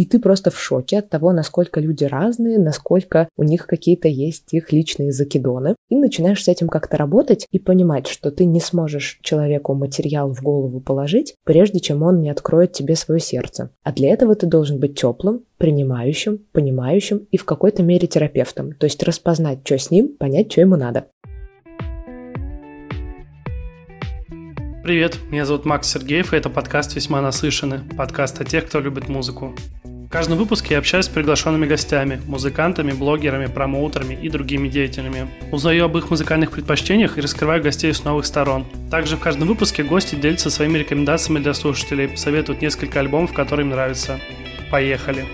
и ты просто в шоке от того, насколько люди разные, насколько у них какие-то есть их личные закидоны, и начинаешь с этим как-то работать и понимать, что ты не сможешь человеку материал в голову положить, прежде чем он не откроет тебе свое сердце. А для этого ты должен быть теплым, принимающим, понимающим и в какой-то мере терапевтом. То есть распознать, что с ним, понять, что ему надо. Привет, меня зовут Макс Сергеев, и это подкаст «Весьма наслышаны», подкаст о тех, кто любит музыку. В каждом выпуске я общаюсь с приглашенными гостями, музыкантами, блогерами, промоутерами и другими деятелями. Узнаю об их музыкальных предпочтениях и раскрываю гостей с новых сторон. Также в каждом выпуске гости делятся своими рекомендациями для слушателей, советуют несколько альбомов, которые им нравятся. Поехали!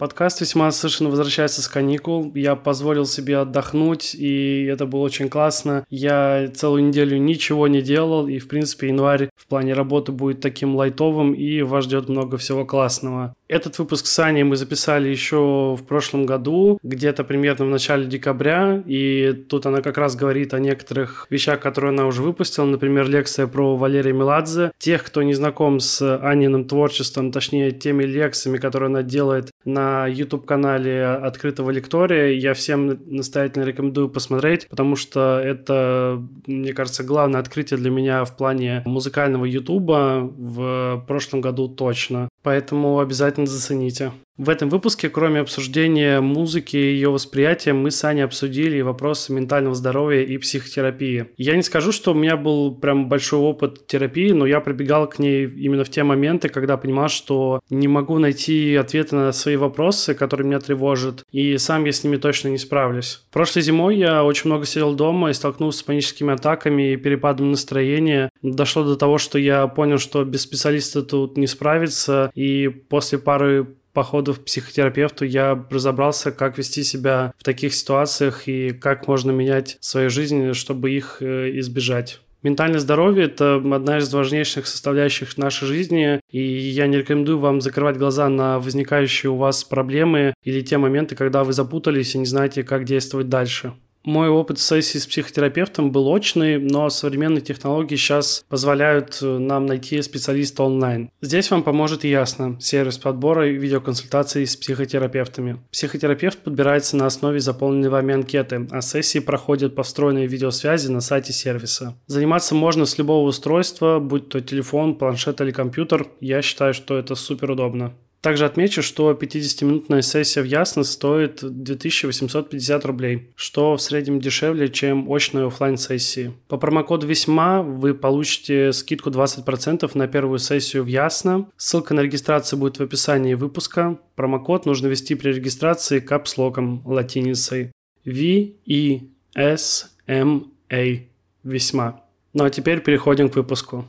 Подкаст весьма совершенно возвращается с каникул. Я позволил себе отдохнуть, и это было очень классно. Я целую неделю ничего не делал, и, в принципе, январь в плане работы будет таким лайтовым, и вас ждет много всего классного. Этот выпуск с Аней мы записали еще в прошлом году, где-то примерно в начале декабря, и тут она как раз говорит о некоторых вещах, которые она уже выпустила, например, лекция про Валерия Меладзе. Тех, кто не знаком с Аниным творчеством, точнее, теми лекциями, которые она делает на YouTube-канале открытого лектория, я всем настоятельно рекомендую посмотреть, потому что это, мне кажется, главное открытие для меня в плане музыкального YouTube в прошлом году точно. Поэтому обязательно зацените. В этом выпуске, кроме обсуждения музыки и ее восприятия, мы с Аней обсудили вопросы ментального здоровья и психотерапии. Я не скажу, что у меня был прям большой опыт терапии, но я прибегал к ней именно в те моменты, когда понимал, что не могу найти ответы на свои вопросы, которые меня тревожат, и сам я с ними точно не справлюсь. Прошлой зимой я очень много сидел дома и столкнулся с паническими атаками и перепадом настроения. Дошло до того, что я понял, что без специалиста тут не справиться, и после пары походу в психотерапевту я разобрался, как вести себя в таких ситуациях и как можно менять свою жизнь, чтобы их э, избежать. Ментальное здоровье – это одна из важнейших составляющих нашей жизни, и я не рекомендую вам закрывать глаза на возникающие у вас проблемы или те моменты, когда вы запутались и не знаете, как действовать дальше. Мой опыт сессии с психотерапевтом был очный, но современные технологии сейчас позволяют э, нам найти специалиста онлайн. Здесь вам поможет Ясно, сервис подбора и видеоконсультаций с психотерапевтами. Психотерапевт подбирается на основе заполненной вами анкеты, а сессии проходят по встроенной видеосвязи на сайте сервиса. Заниматься можно с любого устройства, будь то телефон, планшет или компьютер. Я считаю, что это супер удобно. Также отмечу, что 50-минутная сессия в Ясно стоит 2850 рублей, что в среднем дешевле, чем очные офлайн сессии. По промокоду «Весьма» вы получите скидку 20% на первую сессию в Ясно. Ссылка на регистрацию будет в описании выпуска. Промокод нужно ввести при регистрации капслоком латиницей V E S M A «Весьма». Ну а теперь переходим к выпуску.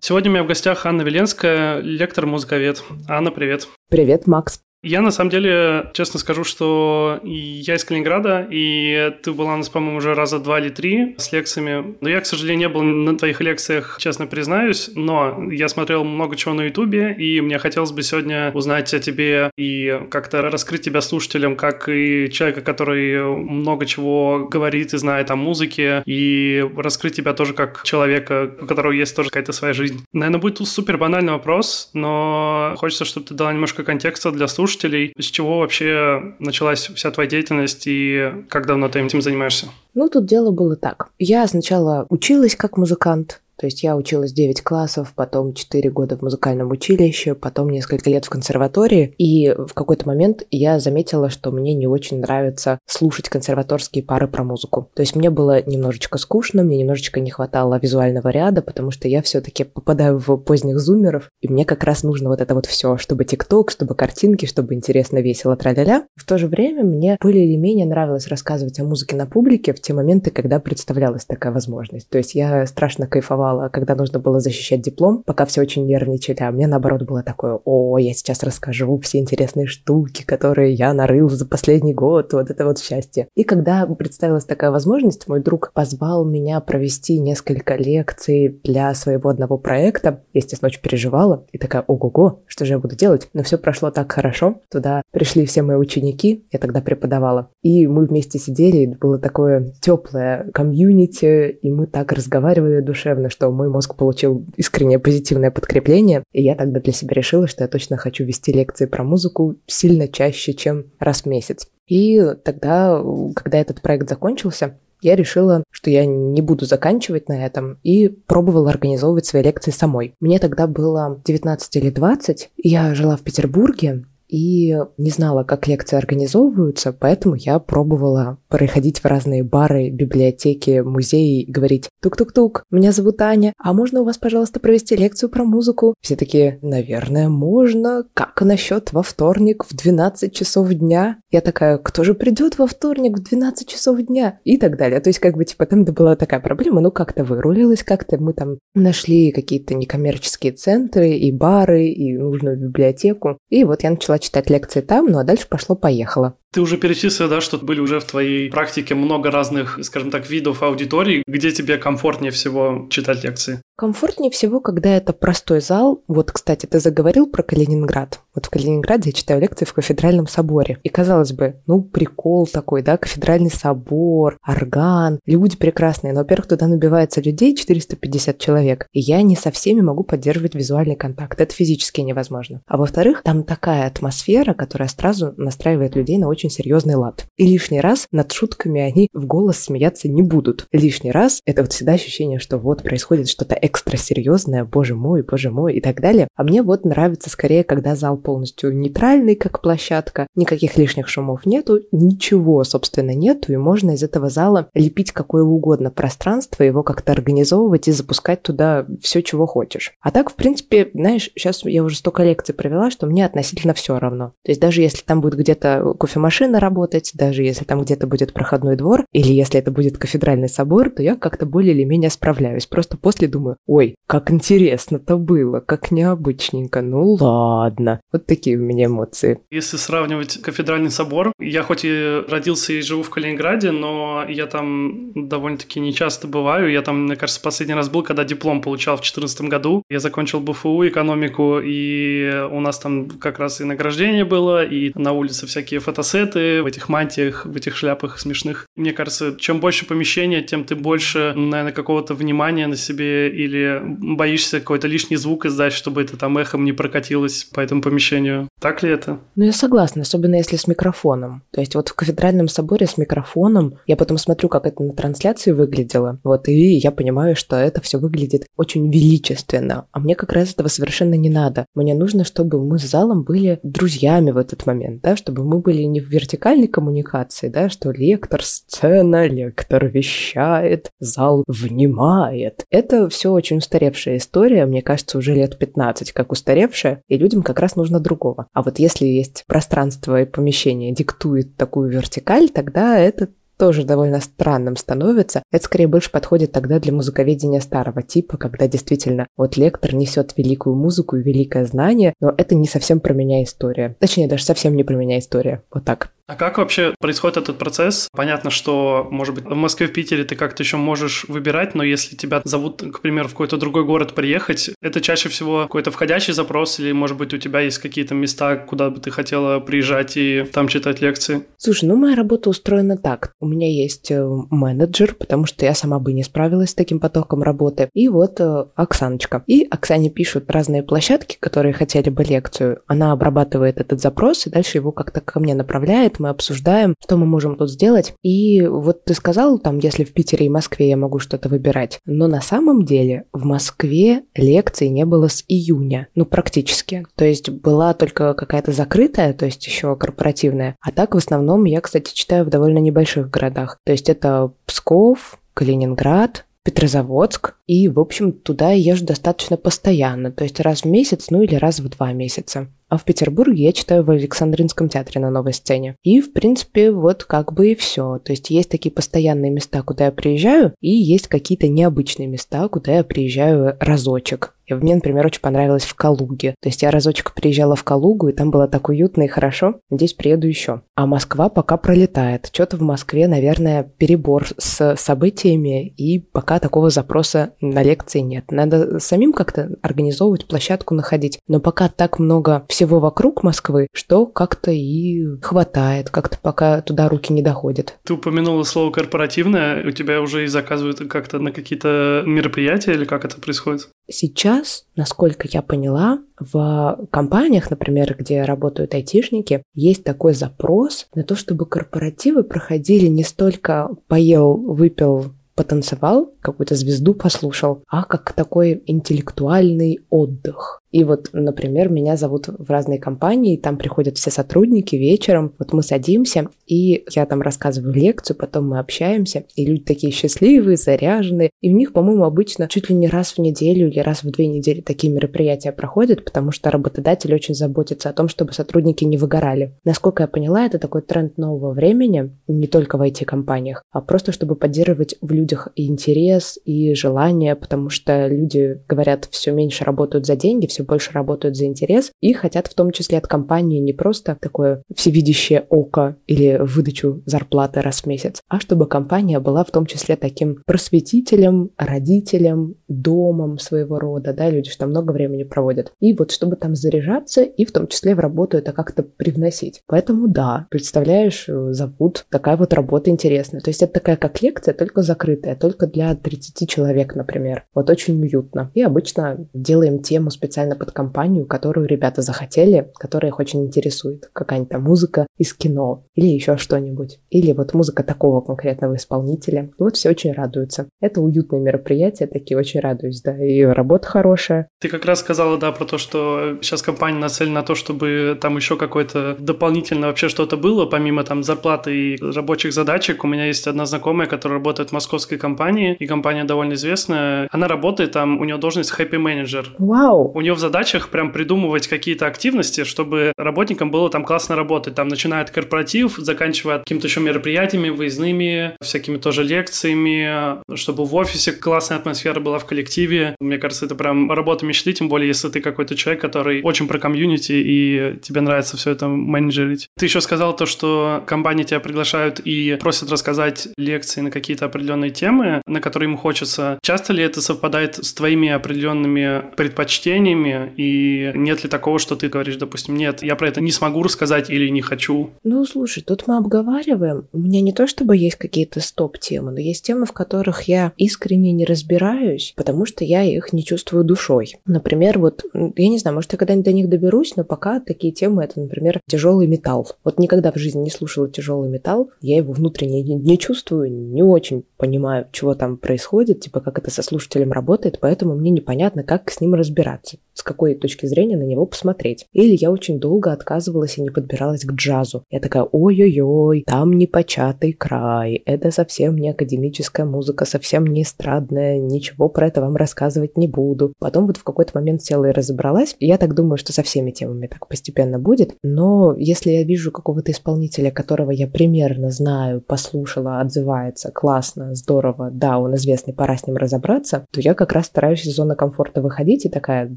Сегодня у меня в гостях Анна Веленская, лектор-музыковед. Анна, привет. Привет, Макс. Я на самом деле, честно скажу, что я из Калининграда, и ты была у нас, по-моему, уже раза два или три с лекциями. Но я, к сожалению, не был на твоих лекциях, честно признаюсь, но я смотрел много чего на Ютубе, и мне хотелось бы сегодня узнать о тебе и как-то раскрыть тебя слушателям, как и человека, который много чего говорит и знает о музыке, и раскрыть тебя тоже как человека, у которого есть тоже какая-то своя жизнь. Наверное, будет супер банальный вопрос, но хочется, чтобы ты дала немножко контекста для слушателей, слушателей, с чего вообще началась вся твоя деятельность и как давно ты этим занимаешься? Ну, тут дело было так. Я сначала училась как музыкант, то есть я училась 9 классов, потом 4 года в музыкальном училище, потом несколько лет в консерватории. И в какой-то момент я заметила, что мне не очень нравится слушать консерваторские пары про музыку. То есть мне было немножечко скучно, мне немножечко не хватало визуального ряда, потому что я все-таки попадаю в поздних зумеров, и мне как раз нужно вот это вот все, чтобы тикток, чтобы картинки, чтобы интересно, весело, тра-ля-ля. В то же время мне более или менее нравилось рассказывать о музыке на публике в те моменты, когда представлялась такая возможность. То есть я страшно кайфовала переживала, когда нужно было защищать диплом, пока все очень нервничали, а мне наоборот было такое, о, я сейчас расскажу все интересные штуки, которые я нарыл за последний год, вот это вот счастье. И когда представилась такая возможность, мой друг позвал меня провести несколько лекций для своего одного проекта. Естественно, очень переживала и такая, ого-го, что же я буду делать? Но все прошло так хорошо. Туда пришли все мои ученики, я тогда преподавала, и мы вместе сидели, было такое теплое комьюнити, и мы так разговаривали душевно, что мой мозг получил искреннее позитивное подкрепление, и я тогда для себя решила, что я точно хочу вести лекции про музыку сильно чаще, чем раз в месяц. И тогда, когда этот проект закончился, я решила, что я не буду заканчивать на этом и пробовала организовывать свои лекции самой. Мне тогда было 19 или 20, я жила в Петербурге, и не знала, как лекции организовываются, поэтому я пробовала проходить в разные бары, библиотеки, музеи и говорить «Тук-тук-тук, меня зовут Аня, а можно у вас, пожалуйста, провести лекцию про музыку?» Все такие «Наверное, можно. Как насчет во вторник в 12 часов дня?» Я такая «Кто же придет во вторник в 12 часов дня?» И так далее. То есть как бы типа там была такая проблема, ну как-то вырулилась, как-то мы там нашли какие-то некоммерческие центры и бары, и нужную библиотеку. И вот я начала начала читать лекции там, ну а дальше пошло-поехало. Ты уже перечислил, да, что были уже в твоей практике много разных, скажем так, видов аудиторий. Где тебе комфортнее всего читать лекции? Комфортнее всего, когда это простой зал. Вот, кстати, ты заговорил про Калининград. Вот в Калининграде я читаю лекции в кафедральном соборе. И казалось бы, ну, прикол такой, да, кафедральный собор, орган, люди прекрасные. Но, во-первых, туда набивается людей 450 человек, и я не со всеми могу поддерживать визуальный контакт. Это физически невозможно. А во-вторых, там такая атмосфера, которая сразу настраивает людей на очень серьезный лад. И лишний раз над шутками они в голос смеяться не будут. Лишний раз это вот всегда ощущение, что вот происходит что-то экстра серьезное, боже мой, боже мой и так далее. А мне вот нравится скорее, когда зал полностью нейтральный, как площадка, никаких лишних шумов нету, ничего, собственно, нету, и можно из этого зала лепить какое угодно пространство, его как-то организовывать и запускать туда все, чего хочешь. А так, в принципе, знаешь, сейчас я уже столько лекций провела, что мне относительно все равно. То есть даже если там будет где-то кофемашина работать, даже если там где-то будет проходной двор, или если это будет кафедральный собор, то я как-то более или менее справляюсь. Просто после думаю, ой, как интересно-то было, как необычненько, ну ладно. Вот такие у меня эмоции. Если сравнивать кафедральный собор, я хоть и родился и живу в Калининграде, но я там довольно-таки нечасто бываю. Я там, мне кажется, последний раз был, когда диплом получал в 2014 году. Я закончил БФУ, экономику, и у нас там как раз и награждение было, и на улице всякие фотосеты в этих мантиях, в этих шляпах смешных. Мне кажется, чем больше помещения, тем ты больше, наверное, какого-то внимания на себе или боишься какой-то лишний звук издать, чтобы это там эхом не прокатилось по этому помещению. Так ли это? Ну, я согласна, особенно если с микрофоном. То есть вот в кафедральном соборе с микрофоном, я потом смотрю, как это на трансляции выглядело, вот, и я понимаю, что это все выглядит очень величественно. А мне как раз этого совершенно не надо. Мне нужно, чтобы мы с залом были друзьями в этот момент, да, чтобы мы были не в вертикальной коммуникации, да, что лектор сцена, лектор вещает, зал внимает. Это все очень устаревшая история, мне кажется, уже лет 15 как устаревшая, и людям как раз нужно другого. А вот если есть пространство и помещение диктует такую вертикаль, тогда это тоже довольно странным становится. Это скорее больше подходит тогда для музыковедения старого типа, когда действительно вот лектор несет великую музыку и великое знание, но это не совсем про меня история. Точнее, даже совсем не про меня история. Вот так. А как вообще происходит этот процесс? Понятно, что, может быть, в Москве, в Питере ты как-то еще можешь выбирать, но если тебя зовут, к примеру, в какой-то другой город приехать, это чаще всего какой-то входящий запрос или, может быть, у тебя есть какие-то места, куда бы ты хотела приезжать и там читать лекции? Слушай, ну моя работа устроена так. У меня есть э, менеджер, потому что я сама бы не справилась с таким потоком работы. И вот э, Оксаночка. И Оксане пишут разные площадки, которые хотели бы лекцию. Она обрабатывает этот запрос и дальше его как-то ко мне направляет, мы обсуждаем, что мы можем тут сделать. И вот ты сказал, там, если в Питере и Москве я могу что-то выбирать, но на самом деле в Москве лекций не было с июня, ну, практически. То есть была только какая-то закрытая, то есть еще корпоративная. А так в основном я, кстати, читаю в довольно небольших городах. То есть это Псков, Калининград, Петрозаводск. И, в общем, туда езжу достаточно постоянно, то есть раз в месяц, ну или раз в два месяца. А в Петербурге я читаю в Александринском театре на новой сцене. И, в принципе, вот как бы и все. То есть есть такие постоянные места, куда я приезжаю, и есть какие-то необычные места, куда я приезжаю разочек. И мне, например, очень понравилось в Калуге. То есть я разочек приезжала в Калугу, и там было так уютно и хорошо. Надеюсь, приеду еще. А Москва пока пролетает. Что-то в Москве, наверное, перебор с событиями, и пока такого запроса на лекции нет. Надо самим как-то организовывать площадку, находить. Но пока так много всего вокруг Москвы, что как-то и хватает, как-то пока туда руки не доходят. Ты упомянула слово корпоративное. У тебя уже и заказывают как-то на какие-то мероприятия или как это происходит? Сейчас, насколько я поняла, в компаниях, например, где работают айтишники, есть такой запрос на то, чтобы корпоративы проходили не столько поел, выпил, потанцевал, какую-то звезду послушал, а как такой интеллектуальный отдых. И вот, например, меня зовут в разные компании, там приходят все сотрудники вечером, вот мы садимся, и я там рассказываю лекцию, потом мы общаемся, и люди такие счастливые, заряженные, и у них, по-моему, обычно чуть ли не раз в неделю или раз в две недели такие мероприятия проходят, потому что работодатель очень заботится о том, чтобы сотрудники не выгорали. Насколько я поняла, это такой тренд нового времени, не только в IT-компаниях, а просто чтобы поддерживать в людях интерес, и желание, потому что люди, говорят, все меньше работают за деньги, все больше работают за интерес и хотят в том числе от компании не просто такое всевидящее око или выдачу зарплаты раз в месяц, а чтобы компания была в том числе таким просветителем, родителем, домом своего рода, да, люди там много времени проводят. И вот чтобы там заряжаться и в том числе в работу это как-то привносить. Поэтому да, представляешь, зовут, такая вот работа интересная. То есть это такая как лекция, только закрытая, только для 30 человек, например. Вот очень уютно. И обычно делаем тему специально под компанию, которую ребята захотели, которая их очень интересует. Какая-нибудь там музыка из кино или еще что-нибудь. Или вот музыка такого конкретного исполнителя. И вот все очень радуются. Это уютные мероприятия, такие очень радуюсь, да. И работа хорошая. Ты как раз сказала, да, про то, что сейчас компания нацелена на то, чтобы там еще какое-то дополнительно вообще что-то было, помимо там зарплаты и рабочих задачек. У меня есть одна знакомая, которая работает в московской компании, и компания довольно известная. Она работает там, у нее должность happy менеджер. Вау! У нее в задачах прям придумывать какие-то активности, чтобы работникам было там классно работать. Там начиная корпоратив, заканчивая какими-то еще мероприятиями, выездными, всякими тоже лекциями, чтобы в офисе классная атмосфера была в коллективе. Мне кажется, это прям работа мечты, тем более, если ты какой-то человек, который очень про комьюнити и тебе нравится все это менеджерить. Ты еще сказал то, что компании тебя приглашают и просят рассказать лекции на какие-то определенные темы, на которые им хочется. Часто ли это совпадает с твоими определенными предпочтениями, и нет ли такого, что ты говоришь, допустим, нет, я про это не смогу рассказать или не хочу? Ну, слушай, тут мы обговариваем. У меня не то чтобы есть какие-то стоп-темы, но есть темы, в которых я искренне не разбираюсь, потому что я их не чувствую душой. Например, вот, я не знаю, может, я когда-нибудь до них доберусь, но пока такие темы это, например, тяжелый металл. Вот никогда в жизни не слушала тяжелый металл, я его внутренне не, не чувствую, не очень понимаю, чего там происходит, типа как это со слушателем работает, поэтому мне непонятно, как с ним разбираться с какой точки зрения на него посмотреть. Или я очень долго отказывалась и не подбиралась к джазу. Я такая, ой-ой-ой, там непочатый край, это совсем не академическая музыка, совсем не эстрадная, ничего про это вам рассказывать не буду. Потом вот в какой-то момент села и разобралась. Я так думаю, что со всеми темами так постепенно будет. Но если я вижу какого-то исполнителя, которого я примерно знаю, послушала, отзывается, классно, здорово, да, он известный, пора с ним разобраться, то я как раз стараюсь из зоны комфорта выходить и такая,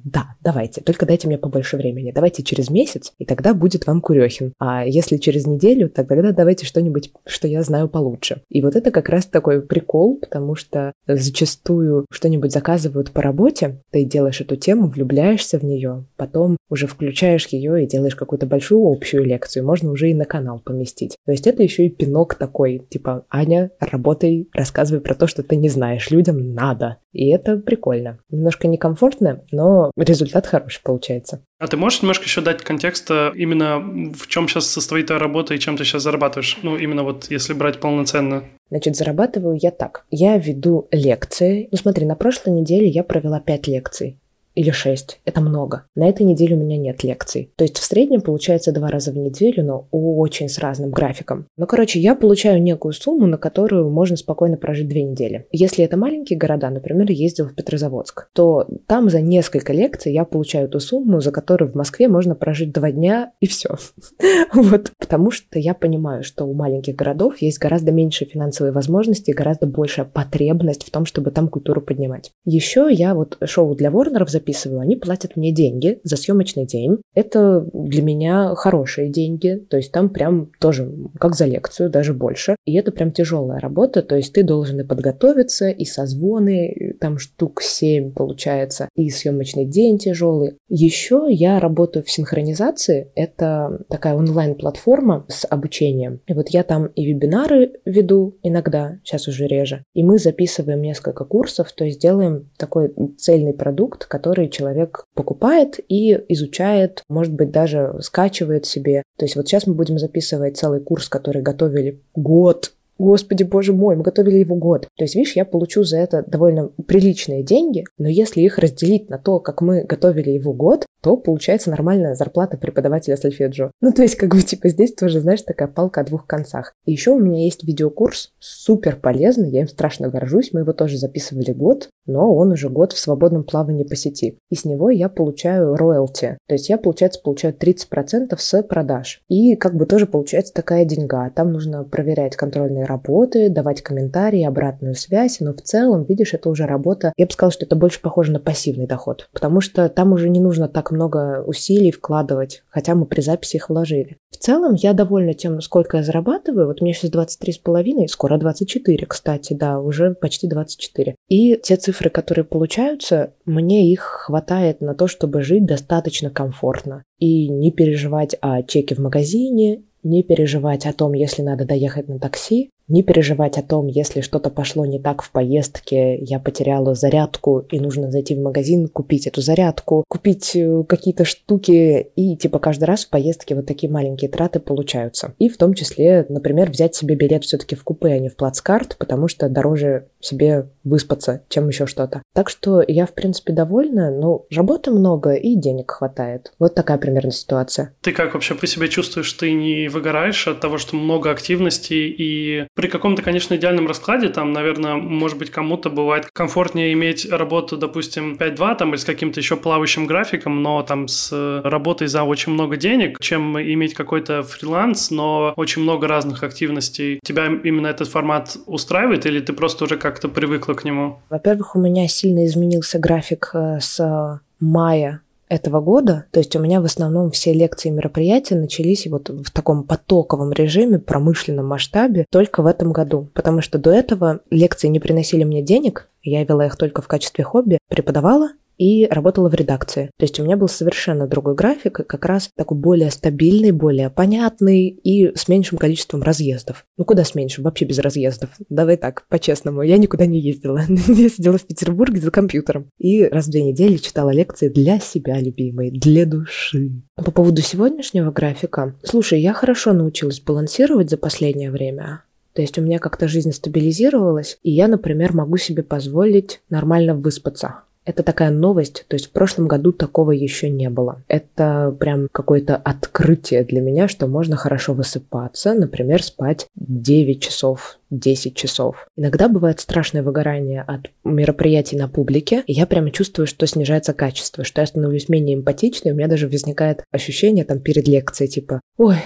да, давайте, только дайте мне побольше времени. Давайте через месяц, и тогда будет вам Курехин. А если через неделю, тогда давайте что-нибудь, что я знаю получше. И вот это как раз такой прикол, потому что зачастую что-нибудь заказывают по работе, ты делаешь эту тему, влюбляешься в нее, потом уже включаешь ее и делаешь какую-то большую общую лекцию, можно уже и на канал поместить. То есть это еще и пинок такой, типа, Аня, работай, рассказывай про то, что ты не знаешь, людям надо. И это прикольно. Немножко некомфортно, но результат хороший получается. А ты можешь немножко еще дать контекста именно в чем сейчас состоит твоя работа и чем ты сейчас зарабатываешь? Ну, именно вот если брать полноценно. Значит, зарабатываю я так. Я веду лекции. Ну, смотри, на прошлой неделе я провела пять лекций. Или 6. Это много. На этой неделе у меня нет лекций. То есть в среднем получается два раза в неделю, но очень с разным графиком. Ну, короче, я получаю некую сумму, на которую можно спокойно прожить две недели. Если это маленькие города, например, ездил в Петрозаводск, то там за несколько лекций я получаю ту сумму, за которую в Москве можно прожить два дня и все. Вот. Потому что я понимаю, что у маленьких городов есть гораздо меньше финансовые возможности, гораздо большая потребность в том, чтобы там культуру поднимать. Еще я вот шоу для Ворнеров записываю, они платят мне деньги за съемочный день. Это для меня хорошие деньги, то есть там прям тоже как за лекцию, даже больше. И это прям тяжелая работа, то есть ты должен и подготовиться, и созвоны, там штук 7 получается, и съемочный день тяжелый. Еще я работаю в синхронизации, это такая онлайн-платформа с обучением. И вот я там и вебинары веду иногда, сейчас уже реже, и мы записываем несколько курсов, то есть делаем такой цельный продукт, который человек покупает и изучает, может быть, даже скачивает себе. То есть вот сейчас мы будем записывать целый курс, который готовили год, Господи, боже мой, мы готовили его год. То есть, видишь, я получу за это довольно приличные деньги, но если их разделить на то, как мы готовили его год, то получается нормальная зарплата преподавателя сольфеджио. Ну, то есть, как бы, типа, здесь тоже, знаешь, такая палка о двух концах. И еще у меня есть видеокурс, супер полезный, я им страшно горжусь, мы его тоже записывали год, но он уже год в свободном плавании по сети. И с него я получаю роялти, то есть я, получается, получаю 30% с продаж. И как бы тоже получается такая деньга. Там нужно проверять контрольные работы, давать комментарии, обратную связь, но в целом, видишь, это уже работа. Я бы сказала, что это больше похоже на пассивный доход, потому что там уже не нужно так много усилий вкладывать, хотя мы при записи их вложили. В целом, я довольна тем, сколько я зарабатываю. Вот меня сейчас 23,5, скоро 24, кстати, да, уже почти 24. И те цифры, которые получаются, мне их хватает на то, чтобы жить достаточно комфортно и не переживать о чеке в магазине, не переживать о том, если надо доехать на такси, не переживать о том, если что-то пошло не так в поездке, я потеряла зарядку и нужно зайти в магазин, купить эту зарядку, купить э, какие-то штуки и типа каждый раз в поездке вот такие маленькие траты получаются. И в том числе, например, взять себе билет все-таки в купе, а не в плацкарт, потому что дороже себе выспаться, чем еще что-то. Так что я, в принципе, довольна, но работы много и денег хватает. Вот такая примерно ситуация. Ты как вообще по себе чувствуешь? Ты не выгораешь от того, что много активностей и при каком-то, конечно, идеальном раскладе, там, наверное, может быть, кому-то бывает комфортнее иметь работу, допустим, 5-2 там или с каким-то еще плавающим графиком, но там с работой за очень много денег, чем иметь какой-то фриланс, но очень много разных активностей. Тебя именно этот формат устраивает или ты просто уже как-то привыкла к нему? Во-первых, у меня сильно изменился график э, с мая этого года. То есть у меня в основном все лекции и мероприятия начались вот в таком потоковом режиме, промышленном масштабе только в этом году. Потому что до этого лекции не приносили мне денег, я вела их только в качестве хобби, преподавала, и работала в редакции. То есть у меня был совершенно другой график, как раз такой более стабильный, более понятный и с меньшим количеством разъездов. Ну куда с меньшим? Вообще без разъездов. Давай так, по-честному. Я никуда не ездила. Я сидела в Петербурге за компьютером и раз в две недели читала лекции для себя любимой, для души. По поводу сегодняшнего графика. Слушай, я хорошо научилась балансировать за последнее время. То есть у меня как-то жизнь стабилизировалась, и я, например, могу себе позволить нормально выспаться. Это такая новость, то есть в прошлом году такого еще не было. Это прям какое-то открытие для меня, что можно хорошо высыпаться, например, спать 9 часов, 10 часов. Иногда бывает страшное выгорание от мероприятий на публике, и я прямо чувствую, что снижается качество, что я становлюсь менее эмпатичной, у меня даже возникает ощущение там перед лекцией, типа, ой,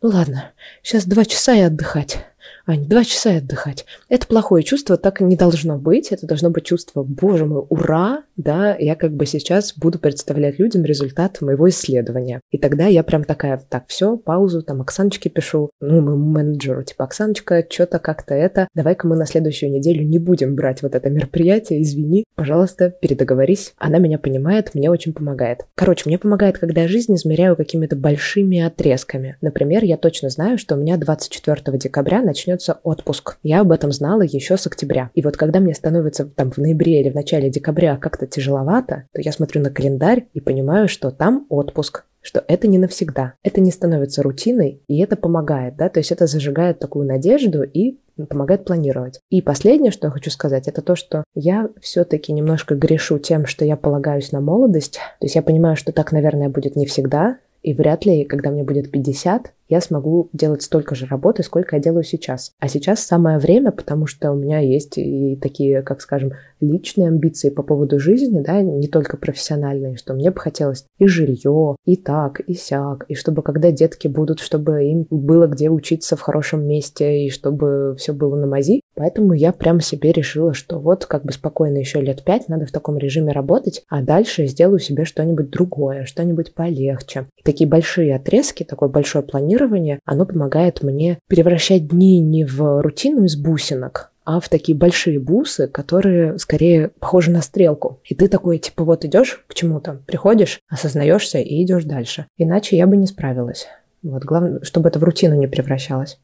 ну ладно, сейчас два часа и отдыхать. Ань, два часа отдыхать. Это плохое чувство, так не должно быть. Это должно быть чувство, боже мой, ура, да, я как бы сейчас буду представлять людям результат моего исследования. И тогда я прям такая, так, все, паузу, там, Оксаночке пишу, ну, моему менеджеру, типа, Оксаночка, что-то как-то это, давай-ка мы на следующую неделю не будем брать вот это мероприятие, извини, пожалуйста, передоговорись. Она меня понимает, мне очень помогает. Короче, мне помогает, когда я жизнь измеряю какими-то большими отрезками. Например, я точно знаю, что у меня 24 декабря начнет начнется отпуск. Я об этом знала еще с октября. И вот когда мне становится там в ноябре или в начале декабря как-то тяжеловато, то я смотрю на календарь и понимаю, что там отпуск что это не навсегда, это не становится рутиной, и это помогает, да, то есть это зажигает такую надежду и помогает планировать. И последнее, что я хочу сказать, это то, что я все-таки немножко грешу тем, что я полагаюсь на молодость. То есть я понимаю, что так, наверное, будет не всегда, и вряд ли, когда мне будет 50, я смогу делать столько же работы, сколько я делаю сейчас. А сейчас самое время, потому что у меня есть и такие, как скажем, личные амбиции по поводу жизни, да, не только профессиональные, что мне бы хотелось и жилье, и так, и сяк, и чтобы когда детки будут, чтобы им было где учиться в хорошем месте, и чтобы все было на мази. Поэтому я прям себе решила, что вот как бы спокойно еще лет пять надо в таком режиме работать, а дальше сделаю себе что-нибудь другое, что-нибудь полегче. И такие большие отрезки, такое большое планирование планирование, оно помогает мне превращать дни не в рутину из бусинок, а в такие большие бусы, которые скорее похожи на стрелку. И ты такой, типа, вот идешь к чему-то, приходишь, осознаешься и идешь дальше. Иначе я бы не справилась. Вот главное, чтобы это в рутину не превращалось.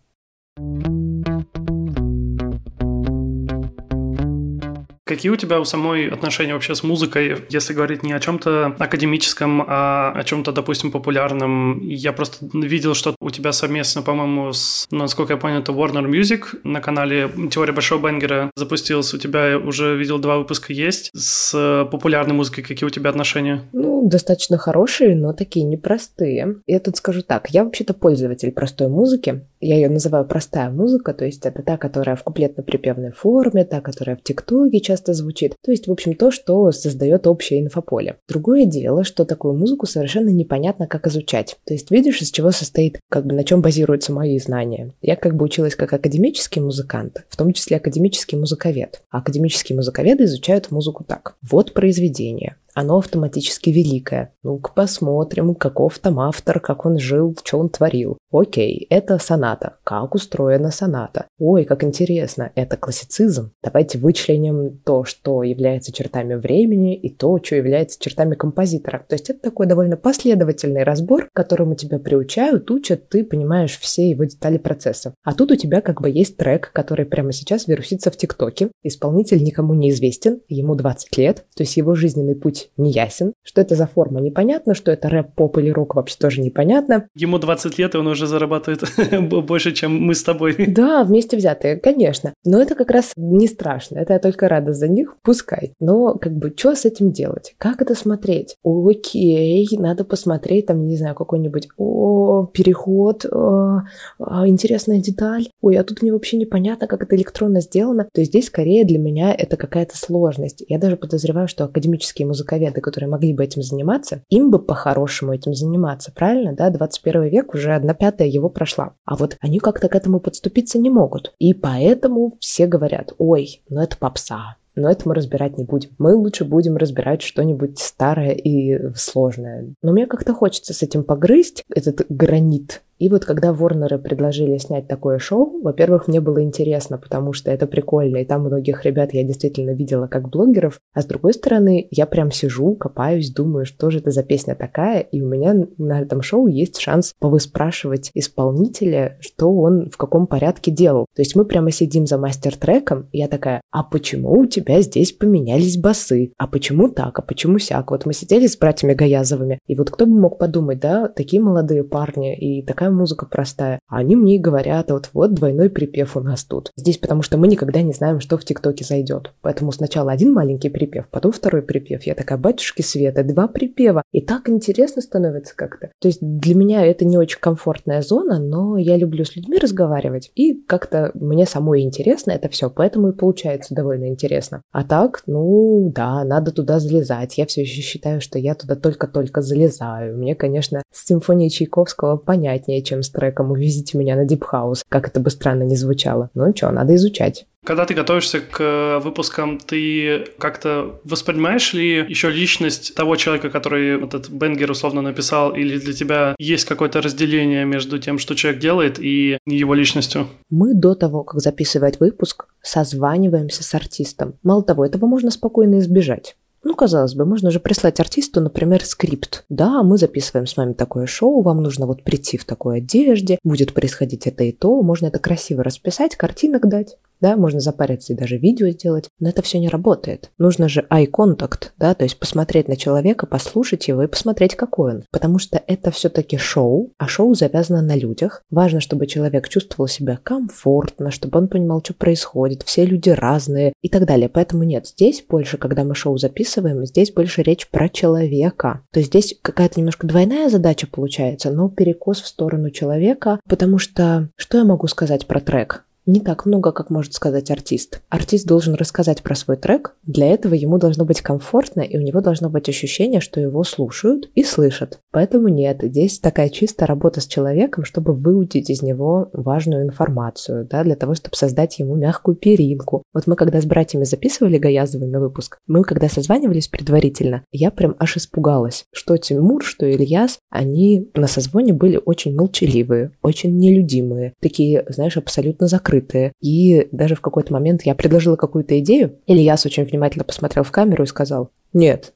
Какие у тебя у самой отношения вообще с музыкой, если говорить не о чем-то академическом, а о чем-то, допустим, популярном? Я просто видел, что у тебя совместно, по-моему, с, насколько я понял, это Warner Music на канале «Теория Большого Бенгера» запустился. У тебя уже видел два выпуска есть. С популярной музыкой какие у тебя отношения? Ну, достаточно хорошие, но такие непростые. Я тут скажу так, я вообще-то пользователь простой музыки. Я ее называю простая музыка, то есть это та, которая в куплетно-припевной форме, та, которая в ТикТоке часто часто звучит. То есть, в общем, то, что создает общее инфополе. Другое дело, что такую музыку совершенно непонятно, как изучать. То есть, видишь, из чего состоит, как бы на чем базируются мои знания. Я как бы училась как академический музыкант, в том числе академический музыковед. А академические музыковеды изучают музыку так. Вот произведение оно автоматически великое. Ну-ка посмотрим, каков там автор, как он жил, что он творил. Окей, это соната. Как устроена соната? Ой, как интересно, это классицизм. Давайте вычленим то, что является чертами времени, и то, что является чертами композитора. То есть это такой довольно последовательный разбор, которому тебя приучают, учат, ты понимаешь все его детали процесса. А тут у тебя как бы есть трек, который прямо сейчас вирусится в ТикТоке. Исполнитель никому не известен, ему 20 лет, то есть его жизненный путь не ясен. Что это за форма, непонятно. Что это рэп, поп или рок, вообще тоже непонятно. Ему 20 лет, и он уже зарабатывает больше, чем мы с тобой. Да, вместе взятые, конечно. Но это как раз не страшно. Это я только рада за них, пускай. Но как бы, что с этим делать? Как это смотреть? Окей, надо посмотреть, там, не знаю, какой-нибудь, о, переход, о, о, интересная деталь. Ой, а тут мне вообще непонятно, как это электронно сделано. То есть здесь скорее для меня это какая-то сложность. Я даже подозреваю, что академические музыковеды, которые могли бы этим заниматься, им бы по-хорошему этим заниматься, правильно, да? 21 век уже одна пятая его прошла. А вот они как-то к этому подступиться не могут. И поэтому все говорят, ой, ну это попса, но это мы разбирать не будем. Мы лучше будем разбирать что-нибудь старое и сложное. Но мне как-то хочется с этим погрызть, этот гранит и вот когда Ворнеры предложили снять такое шоу, во-первых, мне было интересно, потому что это прикольно, и там многих ребят я действительно видела как блогеров, а с другой стороны, я прям сижу, копаюсь, думаю, что же это за песня такая, и у меня на этом шоу есть шанс повыспрашивать исполнителя, что он в каком порядке делал. То есть мы прямо сидим за мастер-треком, и я такая, а почему у тебя здесь поменялись басы? А почему так? А почему сяк? Вот мы сидели с братьями Гаязовыми, и вот кто бы мог подумать, да, такие молодые парни и такая такая музыка простая. А они мне и говорят, вот вот двойной припев у нас тут. Здесь потому что мы никогда не знаем, что в ТикТоке зайдет. Поэтому сначала один маленький припев, потом второй припев. Я такая, батюшки Света, два припева. И так интересно становится как-то. То есть для меня это не очень комфортная зона, но я люблю с людьми разговаривать. И как-то мне самой интересно это все, поэтому и получается довольно интересно. А так, ну да, надо туда залезать. Я все еще считаю, что я туда только-только залезаю. Мне, конечно, с симфонией Чайковского понятнее, сложнее, чем с треком «Увезите меня на дипхаус», как это бы странно не звучало. Ну что, надо изучать. Когда ты готовишься к э, выпускам, ты как-то воспринимаешь ли еще личность того человека, который этот Бенгер условно написал, или для тебя есть какое-то разделение между тем, что человек делает, и его личностью? Мы до того, как записывать выпуск, созваниваемся с артистом. Мало того, этого можно спокойно избежать. Ну, казалось бы, можно же прислать артисту, например, скрипт. Да, мы записываем с вами такое шоу, вам нужно вот прийти в такой одежде, будет происходить это и то, можно это красиво расписать, картинок дать. Да, можно запариться и даже видео сделать, но это все не работает. Нужно же eye contact, да, то есть посмотреть на человека, послушать его и посмотреть, какой он. Потому что это все-таки шоу, а шоу завязано на людях. Важно, чтобы человек чувствовал себя комфортно, чтобы он понимал, что происходит, все люди разные и так далее. Поэтому нет, здесь больше, когда мы шоу записываем, здесь больше речь про человека. То есть здесь какая-то немножко двойная задача получается, но перекос в сторону человека, потому что что я могу сказать про трек? Не так много, как может сказать артист. Артист должен рассказать про свой трек, для этого ему должно быть комфортно, и у него должно быть ощущение, что его слушают и слышат. Поэтому нет, здесь такая чистая работа с человеком, чтобы выудить из него важную информацию, да, для того, чтобы создать ему мягкую перинку. Вот мы когда с братьями записывали Гаязовыми выпуск, мы когда созванивались предварительно, я прям аж испугалась, что Тимур, что Ильяс, они на созвоне были очень молчаливые, очень нелюдимые, такие, знаешь, абсолютно закрытые открытые. И даже в какой-то момент я предложила какую-то идею, Ильяс очень внимательно посмотрел в камеру и сказал, нет,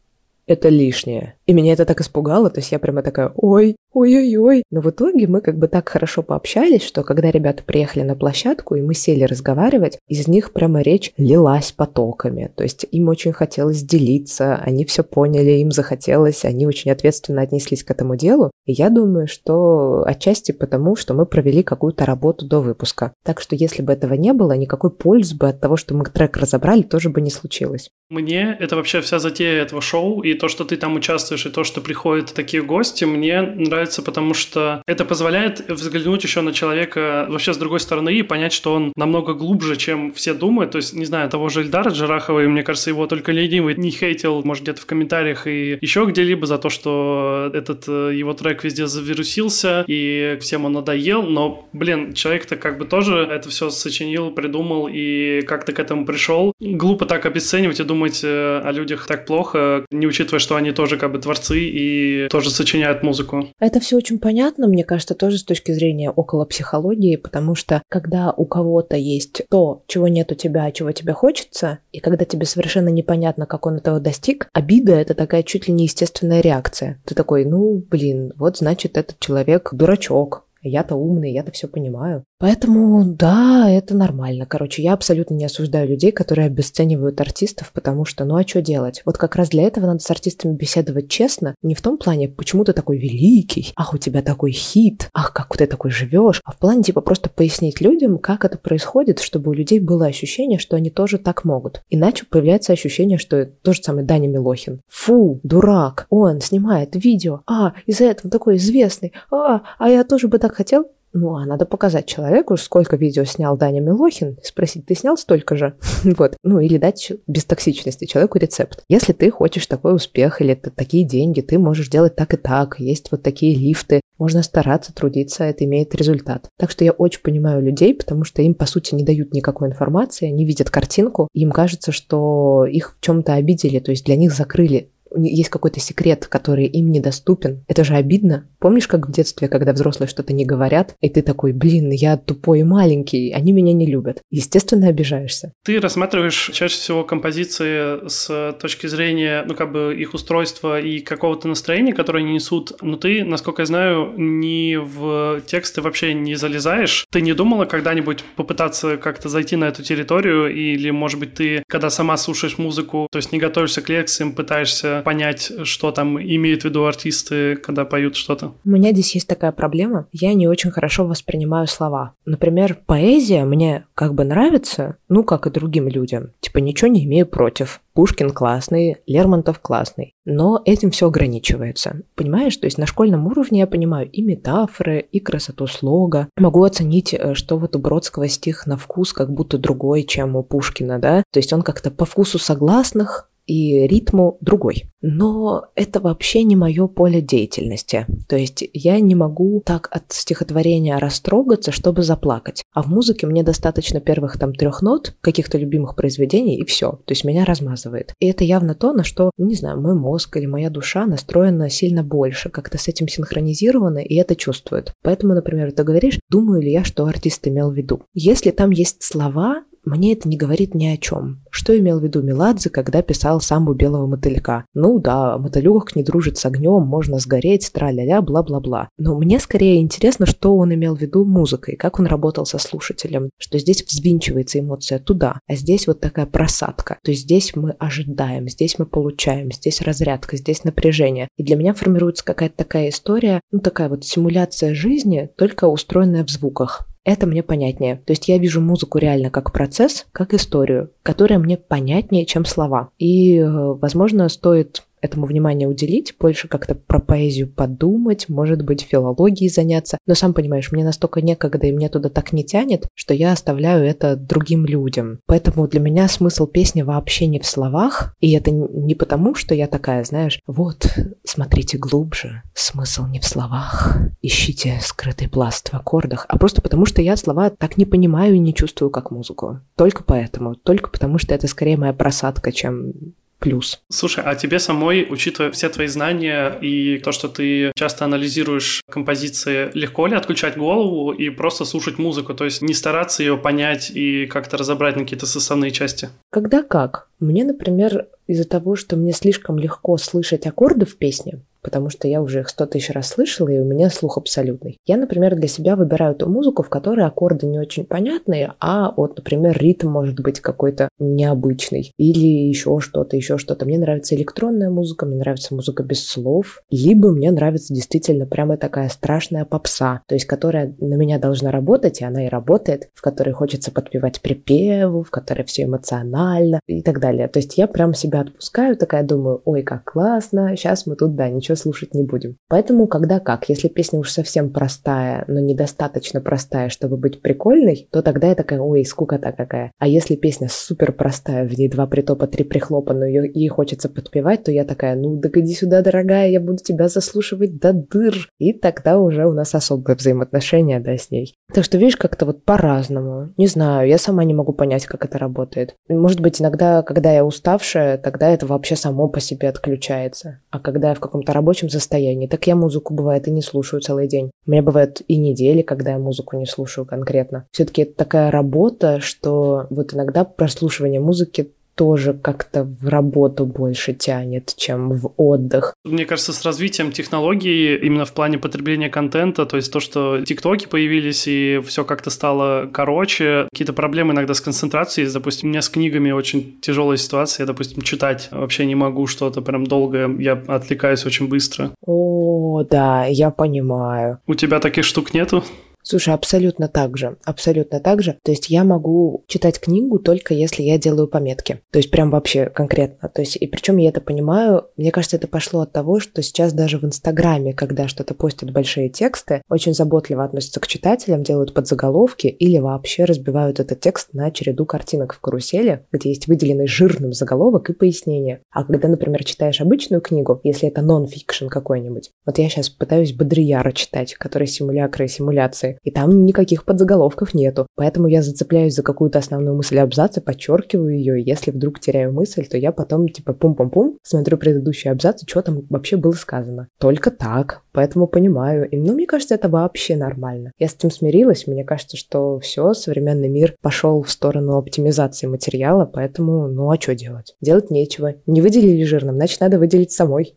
это лишнее. И меня это так испугало, то есть я прямо такая, ой, ой-ой-ой. Но в итоге мы как бы так хорошо пообщались, что когда ребята приехали на площадку, и мы сели разговаривать, из них прямо речь лилась потоками. То есть им очень хотелось делиться, они все поняли, им захотелось, они очень ответственно отнеслись к этому делу. И я думаю, что отчасти потому, что мы провели какую-то работу до выпуска. Так что если бы этого не было, никакой пользы бы от того, что мы трек разобрали, тоже бы не случилось. Мне это вообще вся затея этого шоу, и то, что ты там участвуешь, и то, что приходят такие гости, мне нравится, потому что это позволяет взглянуть еще на человека вообще с другой стороны и понять, что он намного глубже, чем все думают. То есть, не знаю, того же Эльдара Джарахова, и мне кажется, его только ленивый не хейтил, может, где-то в комментариях и еще где-либо за то, что этот э, его трек везде завирусился, и всем он надоел, но, блин, человек-то как бы тоже это все сочинил, придумал и как-то к этому пришел. Глупо так обесценивать и думать, думать э, о людях так плохо, не учитывая, что они тоже как бы творцы и тоже сочиняют музыку. Это все очень понятно, мне кажется, тоже с точки зрения около психологии, потому что когда у кого-то есть то, чего нет у тебя, а чего тебе хочется, и когда тебе совершенно непонятно, как он этого достиг, обида — это такая чуть ли не естественная реакция. Ты такой, ну, блин, вот значит этот человек дурачок, я-то умный, я-то все понимаю. Поэтому, да, это нормально. Короче, я абсолютно не осуждаю людей, которые обесценивают артистов, потому что, ну а что делать? Вот как раз для этого надо с артистами беседовать честно, не в том плане, почему ты такой великий, ах, у тебя такой хит, ах, как ты такой живешь, а в плане типа просто пояснить людям, как это происходит, чтобы у людей было ощущение, что они тоже так могут. Иначе появляется ощущение, что тот же самый Даня Милохин. Фу, дурак, он снимает видео, а, из-за этого такой известный, а, а я тоже бы так хотел? Ну, а надо показать человеку, сколько видео снял Даня Милохин, спросить, ты снял столько же? вот. Ну, или дать без токсичности человеку рецепт. Если ты хочешь такой успех или такие деньги, ты можешь делать так и так, есть вот такие лифты, можно стараться, трудиться, это имеет результат. Так что я очень понимаю людей, потому что им, по сути, не дают никакой информации, они видят картинку, им кажется, что их в чем-то обидели, то есть для них закрыли есть какой-то секрет, который им недоступен. Это же обидно. Помнишь, как в детстве, когда взрослые что-то не говорят, и ты такой, блин, я тупой и маленький, они меня не любят. Естественно, обижаешься. Ты рассматриваешь чаще всего композиции с точки зрения, ну, как бы их устройства и какого-то настроения, которое они несут, но ты, насколько я знаю, не в тексты вообще не залезаешь. Ты не думала когда-нибудь попытаться как-то зайти на эту территорию, или, может быть, ты, когда сама слушаешь музыку, то есть не готовишься к лекциям, пытаешься понять, что там имеют в виду артисты, когда поют что-то? У меня здесь есть такая проблема. Я не очень хорошо воспринимаю слова. Например, поэзия мне как бы нравится, ну, как и другим людям. Типа, ничего не имею против. Пушкин классный, Лермонтов классный. Но этим все ограничивается. Понимаешь? То есть на школьном уровне я понимаю и метафоры, и красоту слога. Могу оценить, э, что вот у Бродского стих на вкус как будто другой, чем у Пушкина, да? То есть он как-то по вкусу согласных и ритму другой. Но это вообще не мое поле деятельности. То есть я не могу так от стихотворения растрогаться, чтобы заплакать. А в музыке мне достаточно первых там трех нот, каких-то любимых произведений, и все. То есть меня размазывает. И это явно то, на что, не знаю, мой мозг или моя душа настроена сильно больше, как-то с этим синхронизировано, и это чувствует. Поэтому, например, ты говоришь, думаю ли я, что артист имел в виду. Если там есть слова, мне это не говорит ни о чем. Что имел в виду Меладзе, когда писал самбу белого мотылька? Ну да, мотылек не дружит с огнем, можно сгореть, тра-ля-ля, бла-бла-бла. Но мне скорее интересно, что он имел в виду музыкой, как он работал со слушателем, что здесь взвинчивается эмоция туда, а здесь вот такая просадка. То есть здесь мы ожидаем, здесь мы получаем, здесь разрядка, здесь напряжение. И для меня формируется какая-то такая история, ну такая вот симуляция жизни, только устроенная в звуках. Это мне понятнее. То есть я вижу музыку реально как процесс, как историю, которая мне понятнее, чем слова. И, э, возможно, стоит этому внимание уделить, больше как-то про поэзию подумать, может быть, филологией заняться. Но сам понимаешь, мне настолько некогда и мне туда так не тянет, что я оставляю это другим людям. Поэтому для меня смысл песни вообще не в словах, и это не потому, что я такая, знаешь, вот, смотрите глубже, смысл не в словах, ищите скрытый пласт в аккордах, а просто потому, что я слова так не понимаю и не чувствую как музыку. Только поэтому, только потому, что это скорее моя просадка, чем плюс. Слушай, а тебе самой, учитывая все твои знания и то, что ты часто анализируешь композиции, легко ли отключать голову и просто слушать музыку, то есть не стараться ее понять и как-то разобрать на какие-то составные части? Когда как. Мне, например, из-за того, что мне слишком легко слышать аккорды в песне, потому что я уже их сто тысяч раз слышала, и у меня слух абсолютный. Я, например, для себя выбираю ту музыку, в которой аккорды не очень понятные, а вот, например, ритм может быть какой-то необычный, или еще что-то, еще что-то. Мне нравится электронная музыка, мне нравится музыка без слов, либо мне нравится действительно прямо такая страшная попса, то есть которая на меня должна работать, и она и работает, в которой хочется подпевать припеву, в которой все эмоционально и так далее. То есть я прям себя отпускаю, такая думаю, ой, как классно, сейчас мы тут, да, ничего ничего слушать не будем. Поэтому когда как, если песня уж совсем простая, но недостаточно простая, чтобы быть прикольной, то тогда я такая, ой, скукота какая. А если песня супер простая, в ней два притопа, три прихлопа, но ее, ей хочется подпевать, то я такая, ну так иди сюда, дорогая, я буду тебя заслушивать до дыр. И тогда уже у нас особые взаимоотношения, да, с ней. Так что, видишь, как-то вот по-разному. Не знаю, я сама не могу понять, как это работает. Может быть, иногда, когда я уставшая, тогда это вообще само по себе отключается. А когда я в каком-то рабочем состоянии, так я музыку бывает и не слушаю целый день. У меня бывают и недели, когда я музыку не слушаю конкретно. Все-таки это такая работа, что вот иногда прослушивание музыки тоже как-то в работу больше тянет, чем в отдых. Мне кажется, с развитием технологий именно в плане потребления контента, то есть то, что тиктоки появились и все как-то стало короче, какие-то проблемы иногда с концентрацией, допустим, у меня с книгами очень тяжелая ситуация, я, допустим, читать вообще не могу что-то прям долго, я отвлекаюсь очень быстро. О, да, я понимаю. У тебя таких штук нету? Слушай, абсолютно так же, абсолютно так же. То есть я могу читать книгу только если я делаю пометки. То есть прям вообще конкретно. То есть и причем я это понимаю, мне кажется, это пошло от того, что сейчас даже в Инстаграме, когда что-то постят большие тексты, очень заботливо относятся к читателям, делают подзаголовки или вообще разбивают этот текст на череду картинок в карусели, где есть выделенный жирным заголовок и пояснение. А когда, например, читаешь обычную книгу, если это нон-фикшн какой-нибудь, вот я сейчас пытаюсь Бодрияра читать, который симулякры и симуляции, и там никаких подзаголовков нету. Поэтому я зацепляюсь за какую-то основную мысль абзаца, подчеркиваю ее, и если вдруг теряю мысль, то я потом типа пум-пум-пум смотрю предыдущий абзац, и что там вообще было сказано. Только так, поэтому понимаю. И, ну, мне кажется, это вообще нормально. Я с этим смирилась, мне кажется, что все, современный мир пошел в сторону оптимизации материала, поэтому, ну, а что делать? Делать нечего. Не выделили жирным, значит, надо выделить самой.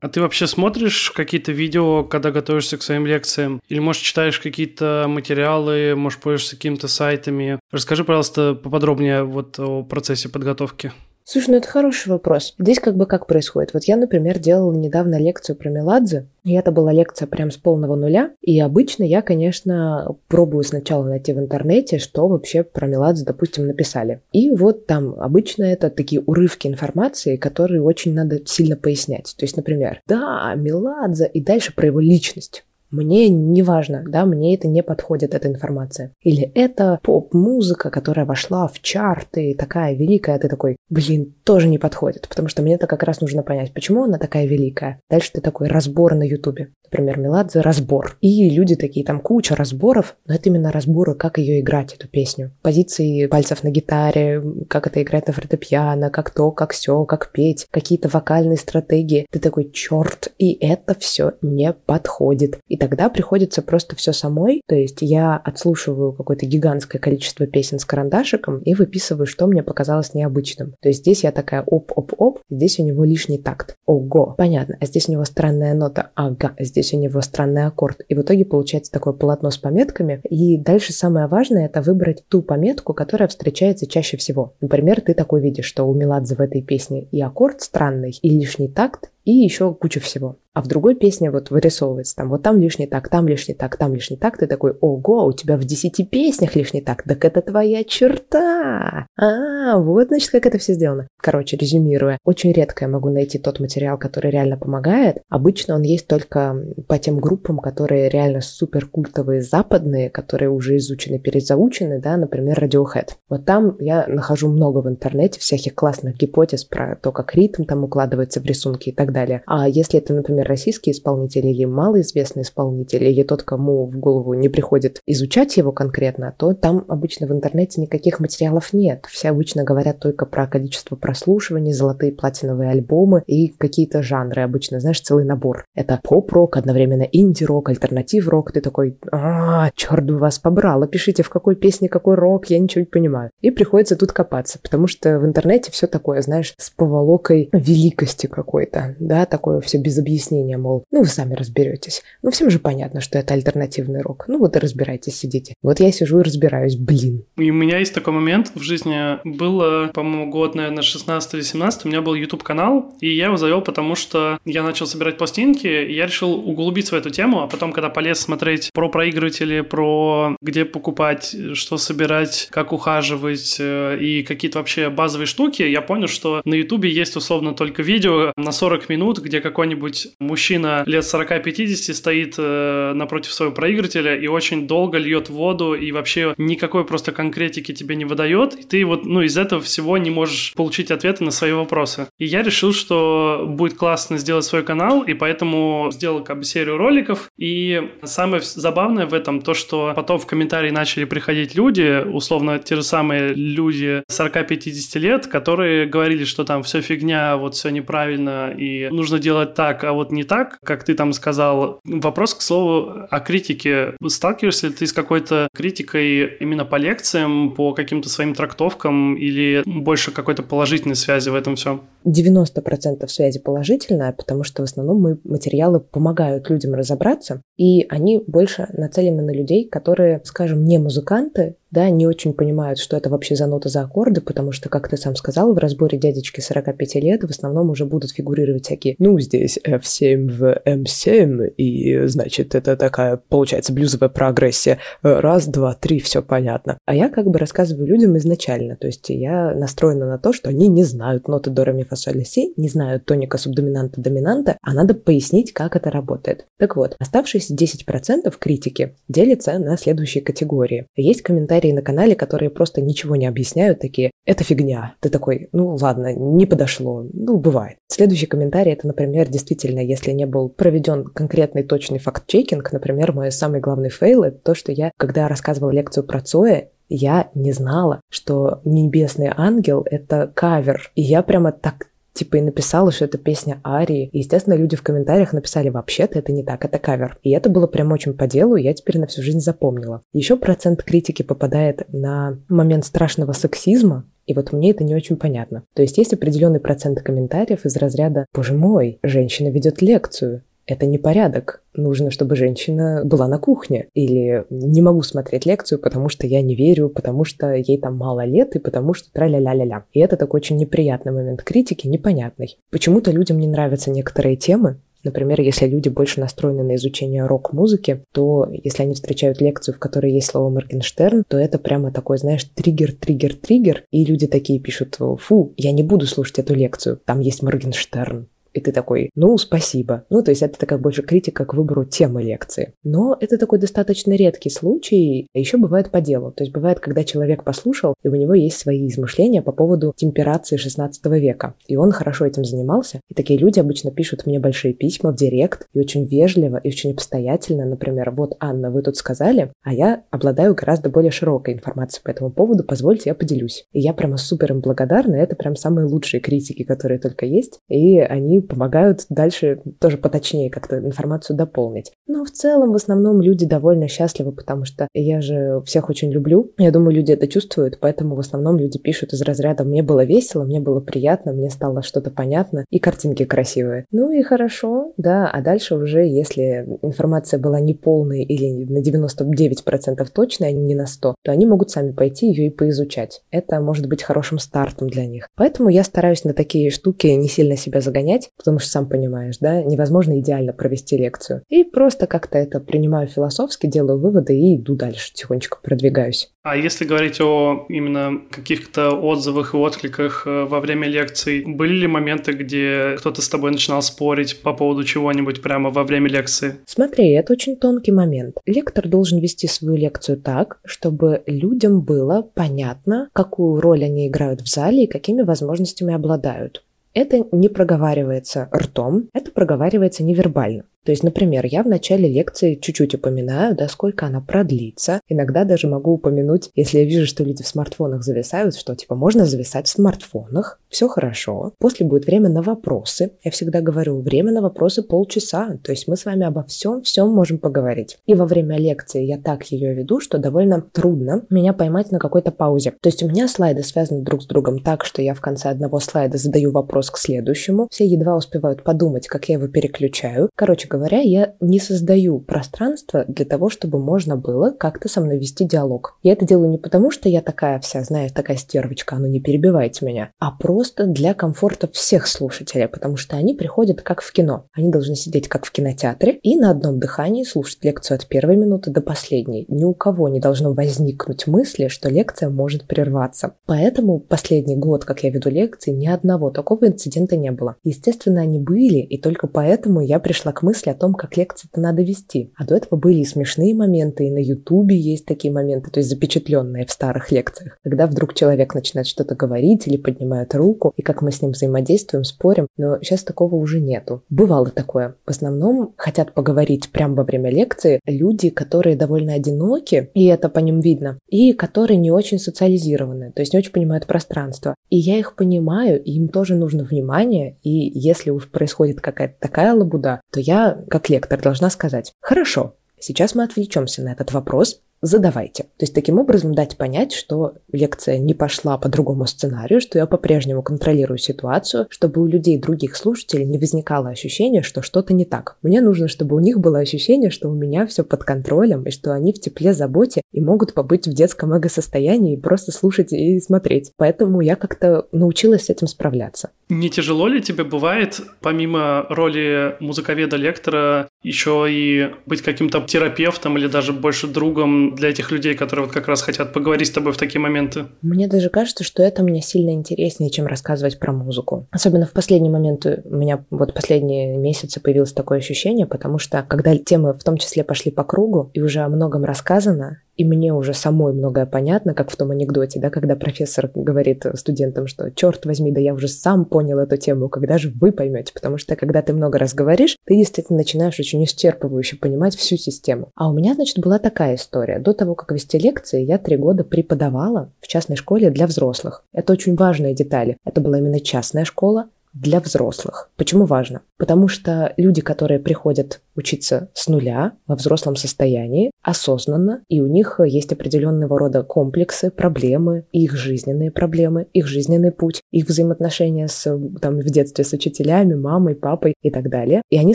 А ты вообще смотришь какие-то видео, когда готовишься к своим лекциям? Или, может, читаешь какие-то материалы, может, пользуешься какими-то сайтами? Расскажи, пожалуйста, поподробнее вот о процессе подготовки. Слушай, ну это хороший вопрос. Здесь как бы как происходит? Вот я, например, делала недавно лекцию про Меладзе, и это была лекция прям с полного нуля. И обычно я, конечно, пробую сначала найти в интернете, что вообще про Меладзе, допустим, написали. И вот там обычно это такие урывки информации, которые очень надо сильно пояснять. То есть, например, да, Меладзе, и дальше про его личность. Мне не важно, да, мне это не подходит, эта информация. Или это поп-музыка, которая вошла в чарты, такая великая, ты такой, блин, тоже не подходит, потому что мне это как раз нужно понять, почему она такая великая. Дальше ты такой разбор на ютубе. Например, Меладзе разбор. И люди такие, там куча разборов, но это именно разборы, как ее играть, эту песню. Позиции пальцев на гитаре, как это играть на фортепиано, как то, как все, как петь, какие-то вокальные стратегии. Ты такой, черт, и это все не подходит. И тогда приходится просто все самой, то есть я отслушиваю какое-то гигантское количество песен с карандашиком и выписываю, что мне показалось необычным. То есть здесь я такая оп-оп-оп, здесь у него лишний такт. Ого, понятно. А здесь у него странная нота. Ага, здесь у него странный аккорд. И в итоге получается такое полотно с пометками. И дальше самое важное это выбрать ту пометку, которая встречается чаще всего. Например, ты такой видишь, что у Меладзе в этой песне и аккорд странный, и лишний такт, и еще куча всего. А в другой песне вот вырисовывается там, вот там лишний так, там лишний так, там лишний так. Ты такой, ого, у тебя в десяти песнях лишний так. Так это твоя черта. А, вот, значит, как это все сделано. Короче, резюмируя, очень редко я могу найти тот материал, который реально помогает. Обычно он есть только по тем группам, которые реально супер культовые западные, которые уже изучены, перезаучены, да, например, Radiohead. Вот там я нахожу много в интернете всяких классных гипотез про то, как ритм там укладывается в рисунки и так далее. А если это, например, российский исполнитель или малоизвестный исполнитель, или тот, кому в голову не приходит изучать его конкретно, то там обычно в интернете никаких материалов нет. Все обычно говорят только про количество прослушиваний, золотые платиновые альбомы и какие-то жанры. Обычно, знаешь, целый набор. Это поп-рок, одновременно инди-рок, альтернатив-рок. Ты такой, а, черт бы вас побрал, пишите, в какой песне какой рок, я ничего не понимаю. И приходится тут копаться, потому что в интернете все такое, знаешь, с поволокой великости какой-то, да, такое все без объяснений объяснение, мол, ну вы сами разберетесь. Ну всем же понятно, что это альтернативный рок. Ну вот и разбирайтесь, сидите. Вот я сижу и разбираюсь, блин. И у меня есть такой момент в жизни. Было, по-моему, год, наверное, 16 или 17, у меня был YouTube-канал, и я его завел, потому что я начал собирать пластинки, и я решил углубиться в эту тему, а потом, когда полез смотреть про проигрыватели, про где покупать, что собирать, как ухаживать э, и какие-то вообще базовые штуки, я понял, что на YouTube есть условно только видео на 40 минут, где какой-нибудь мужчина лет 40-50 стоит э, напротив своего проигрывателя и очень долго льет воду и вообще никакой просто конкретики тебе не выдает, и ты вот, ну, из этого всего не можешь получить ответы на свои вопросы. И я решил, что будет классно сделать свой канал, и поэтому сделал как бы серию роликов, и самое забавное в этом то, что потом в комментарии начали приходить люди, условно те же самые люди 40-50 лет, которые говорили, что там все фигня, вот все неправильно, и нужно делать так, а вот не так, как ты там сказал. Вопрос, к слову, о критике. Сталкиваешься ли ты с какой-то критикой именно по лекциям, по каким-то своим трактовкам или больше какой-то положительной связи в этом всем? 90% связи положительная, потому что в основном мы материалы помогают людям разобраться, и они больше нацелены на людей, которые, скажем, не музыканты, да, не очень понимают, что это вообще за нота за аккорды, потому что, как ты сам сказал, в разборе дядечки 45 лет в основном уже будут фигурировать всякие, ну, здесь F7 в M7, и, значит, это такая, получается, блюзовая прогрессия. Раз, два, три, все понятно. А я как бы рассказываю людям изначально, то есть я настроена на то, что они не знают ноты до, ре, ми, фа, си, не знают тоника, субдоминанта, доминанта, а надо пояснить, как это работает. Так вот, оставшиеся 10% критики делятся на следующие категории. Есть комментарии комментарии на канале, которые просто ничего не объясняют, такие «это фигня». Ты такой «ну ладно, не подошло». Ну, бывает. Следующий комментарий – это, например, действительно, если не был проведен конкретный точный факт-чекинг, например, мой самый главный фейл – это то, что я, когда рассказывала лекцию про Цоя, я не знала, что «Беспечный ангел» — это кавер. И я прямо так типа и написала, что это песня Арии. И, естественно, люди в комментариях написали, вообще-то это не так, это кавер. И это было прям очень по делу, и я теперь на всю жизнь запомнила. Еще процент критики попадает на момент страшного сексизма, и вот мне это не очень понятно. То есть есть определенный процент комментариев из разряда «Боже мой, женщина ведет лекцию, это не порядок. Нужно, чтобы женщина была на кухне. Или не могу смотреть лекцию, потому что я не верю, потому что ей там мало лет, и потому что тра-ля-ля-ля-ля. И это такой очень неприятный момент критики, непонятный. Почему-то людям не нравятся некоторые темы, Например, если люди больше настроены на изучение рок-музыки, то если они встречают лекцию, в которой есть слово Моргенштерн, то это прямо такой, знаешь, триггер, триггер, триггер. И люди такие пишут, фу, я не буду слушать эту лекцию, там есть Моргенштерн. И ты такой, ну, спасибо. Ну, то есть это такая больше критика к выбору темы лекции. Но это такой достаточно редкий случай. Еще бывает по делу. То есть бывает, когда человек послушал, и у него есть свои измышления по поводу темперации 16 века. И он хорошо этим занимался. И такие люди обычно пишут мне большие письма в директ, и очень вежливо, и очень обстоятельно. Например, вот, Анна, вы тут сказали, а я обладаю гораздо более широкой информацией по этому поводу, позвольте, я поделюсь. И я прямо супер им благодарна. Это прям самые лучшие критики, которые только есть. И они помогают дальше тоже поточнее как-то информацию дополнить. Но в целом, в основном, люди довольно счастливы, потому что я же всех очень люблю. Я думаю, люди это чувствуют, поэтому в основном люди пишут из разряда «мне было весело, мне было приятно, мне стало что-то понятно, и картинки красивые». Ну и хорошо, да, а дальше уже, если информация была неполной или на 99% точной, а не на 100, то они могут сами пойти ее и поизучать. Это может быть хорошим стартом для них. Поэтому я стараюсь на такие штуки не сильно себя загонять, потому что, сам понимаешь, да, невозможно идеально провести лекцию. И просто как-то это принимаю философски, делаю выводы и иду дальше, тихонечко продвигаюсь. А если говорить о именно каких-то отзывах и откликах э, во время лекций, были ли моменты, где кто-то с тобой начинал спорить по поводу чего-нибудь прямо во время лекции? Смотри, это очень тонкий момент. Лектор должен вести свою лекцию так, чтобы людям было понятно, какую роль они играют в зале и какими возможностями обладают. Это не проговаривается ртом, это проговаривается невербально. То есть, например, я в начале лекции чуть-чуть упоминаю, да, сколько она продлится. Иногда даже могу упомянуть, если я вижу, что люди в смартфонах зависают, что типа можно зависать в смартфонах, все хорошо. После будет время на вопросы. Я всегда говорю, время на вопросы полчаса. То есть мы с вами обо всем, всем можем поговорить. И во время лекции я так ее веду, что довольно трудно меня поймать на какой-то паузе. То есть у меня слайды связаны друг с другом так, что я в конце одного слайда задаю вопрос к следующему. Все едва успевают подумать, как я его переключаю. Короче, говоря, я не создаю пространство для того, чтобы можно было как-то со мной вести диалог. Я это делаю не потому, что я такая вся, знаешь, такая стервочка, ну не перебивайте меня, а просто для комфорта всех слушателей, потому что они приходят как в кино. Они должны сидеть как в кинотеатре и на одном дыхании слушать лекцию от первой минуты до последней. Ни у кого не должно возникнуть мысли, что лекция может прерваться. Поэтому последний год, как я веду лекции, ни одного такого инцидента не было. Естественно, они были, и только поэтому я пришла к мысли, мысли о том, как лекции-то надо вести. А до этого были и смешные моменты, и на Ютубе есть такие моменты, то есть запечатленные в старых лекциях, когда вдруг человек начинает что-то говорить или поднимает руку, и как мы с ним взаимодействуем, спорим, но сейчас такого уже нету. Бывало такое. В основном хотят поговорить прямо во время лекции люди, которые довольно одиноки, и это по ним видно, и которые не очень социализированы, то есть не очень понимают пространство. И я их понимаю, и им тоже нужно внимание, и если уж происходит какая-то такая лабуда, то я как лектор, должна сказать, хорошо, сейчас мы отвлечемся на этот вопрос, задавайте. То есть таким образом дать понять, что лекция не пошла по другому сценарию, что я по-прежнему контролирую ситуацию, чтобы у людей, других слушателей не возникало ощущение, что что-то не так. Мне нужно, чтобы у них было ощущение, что у меня все под контролем, и что они в тепле, заботе и могут побыть в детском эго-состоянии и просто слушать и смотреть. Поэтому я как-то научилась с этим справляться. Не тяжело ли тебе бывает, помимо роли музыковеда-лектора, еще и быть каким-то терапевтом или даже больше другом для этих людей, которые вот как раз хотят поговорить с тобой в такие моменты? Мне даже кажется, что это мне сильно интереснее, чем рассказывать про музыку. Особенно в последний момент у меня вот последние месяцы появилось такое ощущение, потому что когда темы в том числе пошли по кругу и уже о многом рассказано, и мне уже самой многое понятно, как в том анекдоте, да, когда профессор говорит студентам, что черт возьми, да я уже сам понял эту тему, когда же вы поймете, потому что когда ты много раз говоришь, ты действительно начинаешь очень исчерпывающе понимать всю систему. А у меня, значит, была такая история. До того, как вести лекции, я три года преподавала в частной школе для взрослых. Это очень важные детали. Это была именно частная школа, для взрослых. Почему важно? Потому что люди, которые приходят учиться с нуля во взрослом состоянии, осознанно, и у них есть определенного рода комплексы, проблемы, их жизненные проблемы, их жизненный путь, их взаимоотношения с, там, в детстве с учителями, мамой, папой и так далее. И они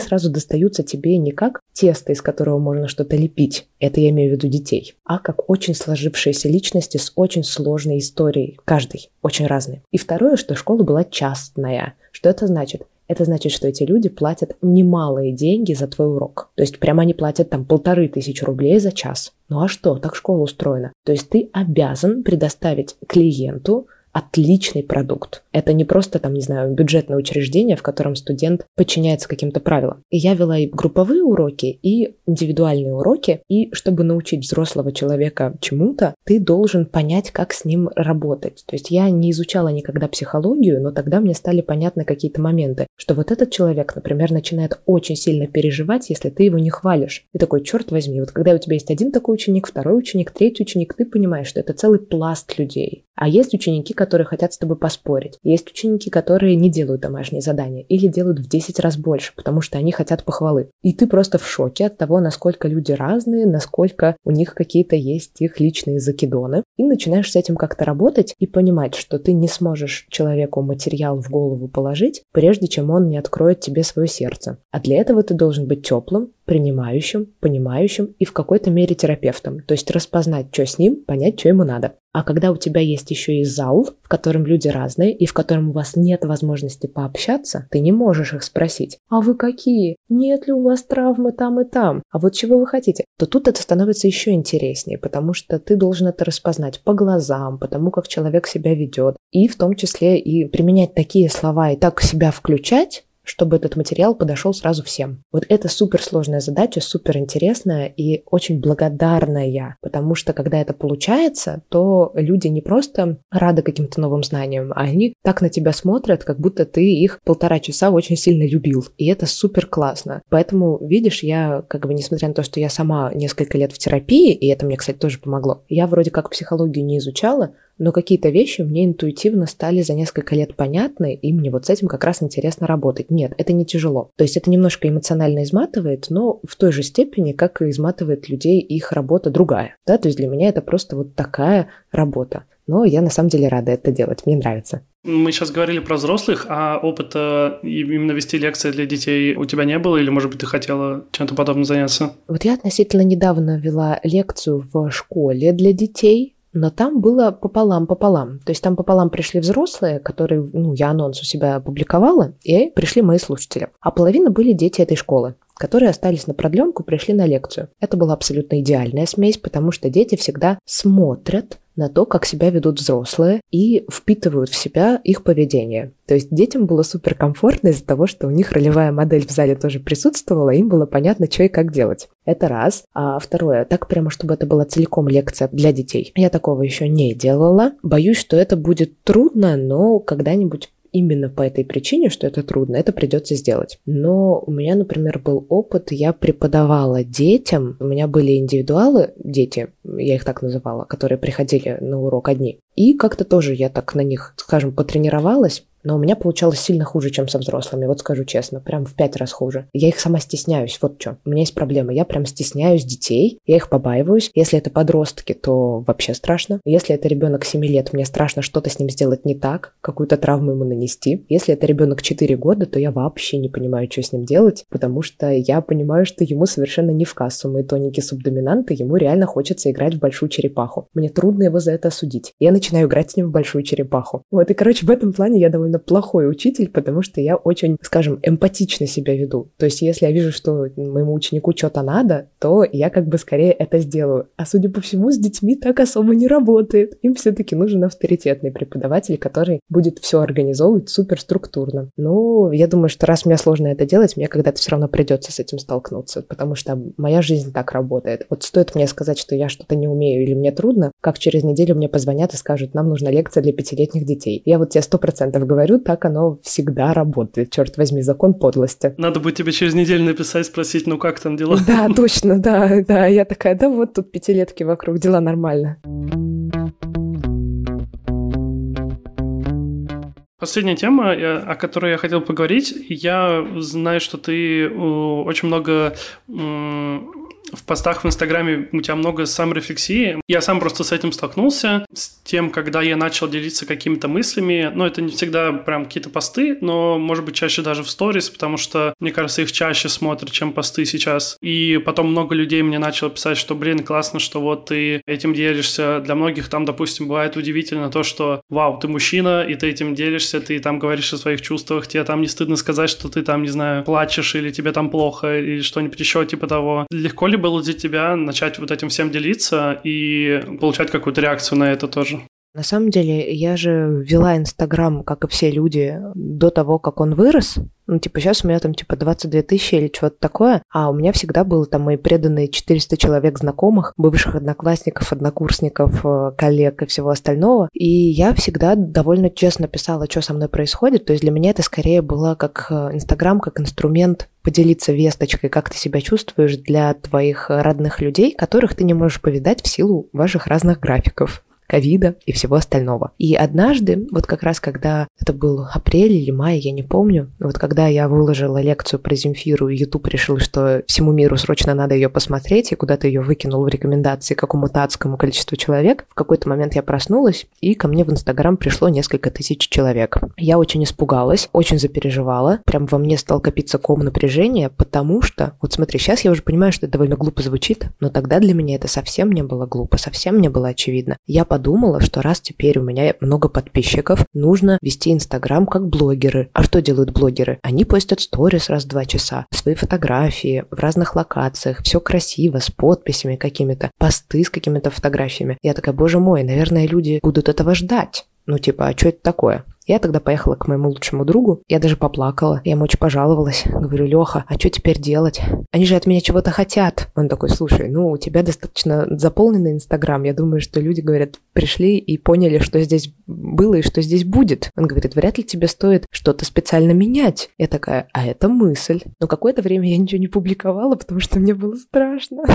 сразу достаются тебе не как тесто, из которого можно что-то лепить, это я имею в виду детей, а как очень сложившиеся личности с очень сложной историей, каждый очень разный. И второе, что школа была частная. Что это значит? это значит, что эти люди платят немалые деньги за твой урок. То есть прямо они платят там полторы тысячи рублей за час. Ну а что, так школа устроена. То есть ты обязан предоставить клиенту отличный продукт. Это не просто, там, не знаю, бюджетное учреждение, в котором студент подчиняется каким-то правилам. И я вела и групповые уроки, и индивидуальные уроки, и чтобы научить взрослого человека чему-то, ты должен понять, как с ним работать. То есть я не изучала никогда психологию, но тогда мне стали понятны какие-то моменты, что вот этот человек, например, начинает очень сильно переживать, если ты его не хвалишь. Ты такой, черт возьми, вот когда у тебя есть один такой ученик, второй ученик, третий ученик, ты понимаешь, что это целый пласт людей. А есть ученики, которые которые хотят с тобой поспорить. Есть ученики, которые не делают домашние задания или делают в 10 раз больше, потому что они хотят похвалы. И ты просто в шоке от того, насколько люди разные, насколько у них какие-то есть их личные закидоны. И начинаешь с этим как-то работать и понимать, что ты не сможешь человеку материал в голову положить, прежде чем он не откроет тебе свое сердце. А для этого ты должен быть теплым, принимающим, понимающим и в какой-то мере терапевтом. То есть распознать, что с ним, понять, что ему надо. А когда у тебя есть еще и зал, в котором люди разные, и в котором у вас нет возможности пообщаться, ты не можешь их спросить, а вы какие? Нет ли у вас травмы там и там? А вот чего вы хотите? То тут это становится еще интереснее, потому что ты должен это распознать по глазам, по тому, как человек себя ведет, и в том числе и применять такие слова и так себя включать, чтобы этот материал подошел сразу всем. Вот это суперсложная задача, супер интересная и очень благодарная, потому что когда это получается, то люди не просто рады каким-то новым знаниям, а они так на тебя смотрят, как будто ты их полтора часа очень сильно любил. И это супер классно. Поэтому, видишь, я, как бы, несмотря на то, что я сама несколько лет в терапии, и это мне, кстати, тоже помогло, я вроде как психологию не изучала, но какие-то вещи мне интуитивно стали за несколько лет понятны, и мне вот с этим как раз интересно работать. Нет, это не тяжело. То есть это немножко эмоционально изматывает, но в той же степени, как и изматывает людей их работа другая. Да, то есть для меня это просто вот такая работа. Но я на самом деле рада это делать, мне нравится. Мы сейчас говорили про взрослых, а опыта именно вести лекции для детей у тебя не было, или, может быть, ты хотела чем-то подобным заняться? Вот я относительно недавно вела лекцию в школе для детей, но там было пополам-пополам. То есть там пополам пришли взрослые, которые, ну, я анонс у себя опубликовала, и пришли мои слушатели. А половина были дети этой школы которые остались на продленку, пришли на лекцию. Это была абсолютно идеальная смесь, потому что дети всегда смотрят на то, как себя ведут взрослые и впитывают в себя их поведение. То есть детям было суперкомфортно из-за того, что у них ролевая модель в зале тоже присутствовала, им было понятно, что и как делать. Это раз. А второе, так прямо, чтобы это была целиком лекция для детей. Я такого еще не делала. Боюсь, что это будет трудно, но когда-нибудь именно по этой причине, что это трудно, это придется сделать. Но у меня, например, был опыт, я преподавала детям, у меня были индивидуалы, дети, я их так называла, которые приходили на урок одни. И как-то тоже я так на них, скажем, потренировалась, но у меня получалось сильно хуже, чем со взрослыми, вот скажу честно, прям в пять раз хуже. Я их сама стесняюсь, вот что. У меня есть проблема, я прям стесняюсь детей, я их побаиваюсь. Если это подростки, то вообще страшно. Если это ребенок 7 лет, мне страшно что-то с ним сделать не так, какую-то травму ему нанести. Если это ребенок 4 года, то я вообще не понимаю, что с ним делать, потому что я понимаю, что ему совершенно не в кассу мои тоненькие субдоминанты, ему реально хочется играть в большую черепаху. Мне трудно его за это осудить. Я начинаю играть с ним в большую черепаху. Вот, и, короче, в этом плане я довольно плохой учитель, потому что я очень, скажем, эмпатично себя веду. То есть, если я вижу, что моему ученику что-то надо, то я как бы скорее это сделаю. А судя по всему, с детьми так особо не работает. Им все-таки нужен авторитетный преподаватель, который будет все организовывать суперструктурно. Ну, я думаю, что раз мне сложно это делать, мне когда-то все равно придется с этим столкнуться, потому что моя жизнь так работает. Вот стоит мне сказать, что я что-то не умею или мне трудно, как через неделю мне позвонят и скажут, нам нужна лекция для пятилетних детей. Я вот тебе сто процентов говорю, говорю, так оно всегда работает. Черт возьми, закон подлости. Надо будет тебе через неделю написать, спросить, ну как там дела? Да, точно, да, да. Я такая, да вот тут пятилетки вокруг, дела нормально. Последняя тема, э, о которой я хотел поговорить. Я знаю, что ты э, очень много в постах в Инстаграме у тебя много саморефлексии. Я сам просто с этим столкнулся, с тем, когда я начал делиться какими-то мыслями. Но это не всегда прям какие-то посты, но, может быть, чаще даже в сторис, потому что, мне кажется, их чаще смотрят, чем посты сейчас. И потом много людей мне начало писать, что, блин, классно, что вот ты этим делишься. Для многих там, допустим, бывает удивительно то, что, вау, ты мужчина, и ты этим делишься, ты там говоришь о своих чувствах, тебе там не стыдно сказать, что ты там, не знаю, плачешь, или тебе там плохо, или что-нибудь еще типа того. Легко ли было для тебя начать вот этим всем делиться и получать какую-то реакцию на это тоже? На самом деле, я же вела Инстаграм, как и все люди, до того, как он вырос. Ну, типа, сейчас у меня там, типа, 22 тысячи или что-то такое, а у меня всегда было там мои преданные 400 человек знакомых, бывших одноклассников, однокурсников, э, коллег и всего остального. И я всегда довольно честно писала, что со мной происходит. То есть для меня это скорее было как э, Инстаграм, как инструмент поделиться весточкой, как ты себя чувствуешь для твоих родных людей, которых ты не можешь повидать в силу ваших разных графиков. Ковида и всего остального. И однажды, вот как раз когда это был апрель или май, я не помню, вот когда я выложила лекцию про Земфиру, и YouTube решил, что всему миру срочно надо ее посмотреть, и куда-то ее выкинул в рекомендации какому-то адскому количеству человек, в какой-то момент я проснулась, и ко мне в Инстаграм пришло несколько тысяч человек. Я очень испугалась, очень запереживала, прям во мне стал копиться ком напряжения, потому что, вот смотри, сейчас я уже понимаю, что это довольно глупо звучит, но тогда для меня это совсем не было глупо, совсем не было очевидно. Я подумала, что раз теперь у меня много подписчиков, нужно вести Инстаграм как блогеры. А что делают блогеры? Они постят сторис раз в два часа, свои фотографии в разных локациях, все красиво, с подписями какими-то, посты с какими-то фотографиями. Я такая, боже мой, наверное, люди будут этого ждать. Ну, типа, а что это такое? Я тогда поехала к моему лучшему другу, я даже поплакала, я ему очень пожаловалась. Говорю, Леха, а что теперь делать? Они же от меня чего-то хотят. Он такой, слушай, ну, у тебя достаточно заполненный Инстаграм. Я думаю, что люди, говорят, пришли и поняли, что здесь было и что здесь будет. Он говорит, вряд ли тебе стоит что-то специально менять. Я такая, а это мысль. Но какое-то время я ничего не публиковала, потому что мне было страшно.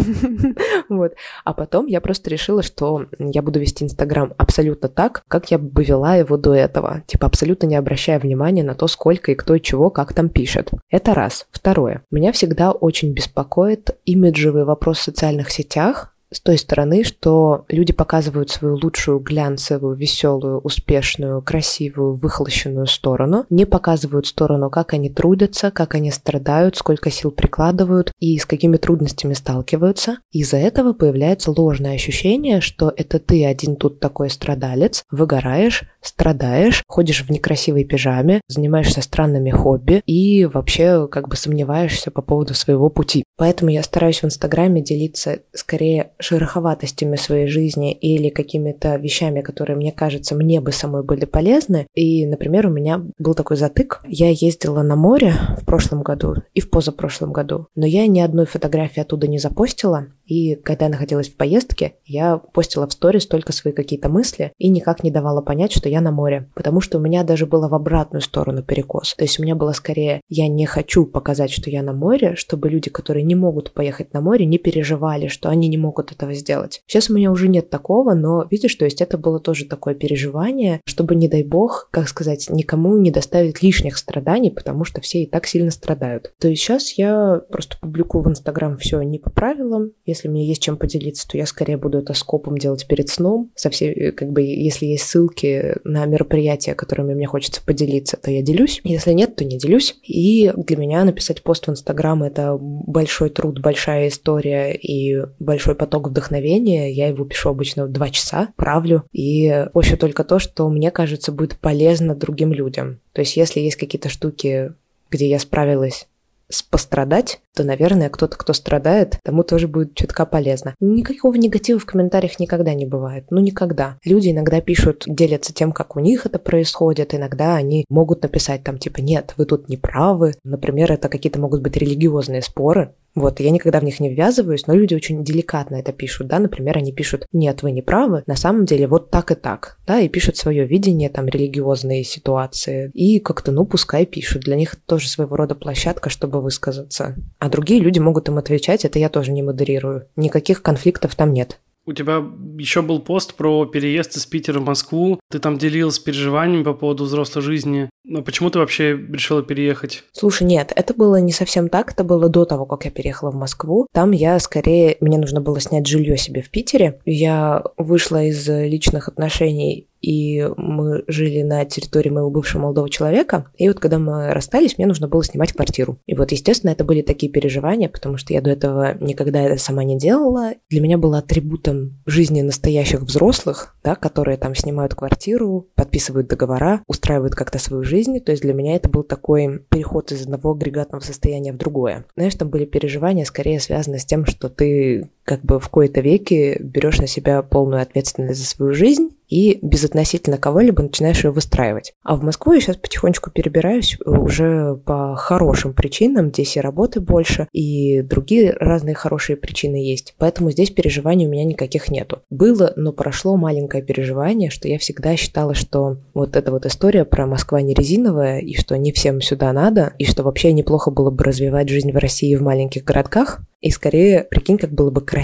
Вот. А потом я просто решила, что я буду вести Инстаграм абсолютно так, как я бы вела его до этого. Типа абсолютно не обращая внимания на то, сколько и кто и чего, как там пишет. Это раз. Второе. Меня всегда очень беспокоит имиджевый вопрос в социальных сетях, с той стороны, что люди показывают свою лучшую глянцевую, веселую, успешную, красивую, выхолощенную сторону, не показывают сторону, как они трудятся, как они страдают, сколько сил прикладывают и с какими трудностями сталкиваются. Из-за этого появляется ложное ощущение, что это ты один тут такой страдалец, выгораешь, страдаешь, ходишь в некрасивой пижаме, занимаешься странными хобби и вообще как бы сомневаешься по поводу своего пути. Поэтому я стараюсь в Инстаграме делиться скорее шероховатостями своей жизни или какими-то вещами, которые, мне кажется, мне бы самой были полезны. И, например, у меня был такой затык. Я ездила на море в прошлом году и в позапрошлом году, но я ни одной фотографии оттуда не запостила. И когда я находилась в поездке, я постила в сторис только свои какие-то мысли и никак не давала понять, что я на море. Потому что у меня даже было в обратную сторону перекос. То есть у меня было скорее, я не хочу показать, что я на море, чтобы люди, которые не могут поехать на море, не переживали, что они не могут этого сделать. Сейчас у меня уже нет такого, но видишь, то есть это было тоже такое переживание, чтобы, не дай бог, как сказать, никому не доставить лишних страданий, потому что все и так сильно страдают. То есть сейчас я просто публикую в Инстаграм все не по правилам. Если мне есть чем поделиться, то я скорее буду это скопом делать перед сном. Со всей, как бы, если есть ссылки на мероприятия, которыми мне хочется поделиться, то я делюсь. Если нет, то не делюсь. И для меня написать пост в Инстаграм — это большой труд, большая история и большой поток вдохновения. Я его пишу обычно в два часа, правлю. И пощу только то, что мне кажется будет полезно другим людям. То есть если есть какие-то штуки, где я справилась пострадать, то, наверное, кто-то, кто страдает, тому тоже будет чутка полезно. Никакого негатива в комментариях никогда не бывает. Ну, никогда. Люди иногда пишут, делятся тем, как у них это происходит. Иногда они могут написать там, типа, нет, вы тут не правы. Например, это какие-то могут быть религиозные споры. Вот, я никогда в них не ввязываюсь, но люди очень деликатно это пишут, да, например, они пишут, нет, вы не правы, на самом деле вот так и так, да, и пишут свое видение, там, религиозные ситуации, и как-то, ну, пускай пишут, для них тоже своего рода площадка, чтобы высказаться. А другие люди могут им отвечать, это я тоже не модерирую. Никаких конфликтов там нет. У тебя еще был пост про переезд из Питера в Москву. Ты там делилась переживаниями по поводу взрослой жизни. Но почему ты вообще решила переехать? Слушай, нет, это было не совсем так. Это было до того, как я переехала в Москву. Там я скорее... Мне нужно было снять жилье себе в Питере. Я вышла из личных отношений и мы жили на территории моего бывшего молодого человека. И вот когда мы расстались, мне нужно было снимать квартиру. И вот, естественно, это были такие переживания, потому что я до этого никогда это сама не делала. Для меня было атрибутом жизни настоящих взрослых, да, которые там снимают квартиру, подписывают договора, устраивают как-то свою жизнь. То есть для меня это был такой переход из одного агрегатного состояния в другое. Знаешь, там были переживания скорее связаны с тем, что ты как бы в кои-то веки берешь на себя полную ответственность за свою жизнь и безотносительно кого-либо начинаешь ее выстраивать. А в Москву я сейчас потихонечку перебираюсь уже по хорошим причинам. Здесь и работы больше, и другие разные хорошие причины есть. Поэтому здесь переживаний у меня никаких нету. Было, но прошло маленькое переживание, что я всегда считала, что вот эта вот история про Москва не резиновая, и что не всем сюда надо, и что вообще неплохо было бы развивать жизнь в России в маленьких городках, и скорее, прикинь, как было бы красиво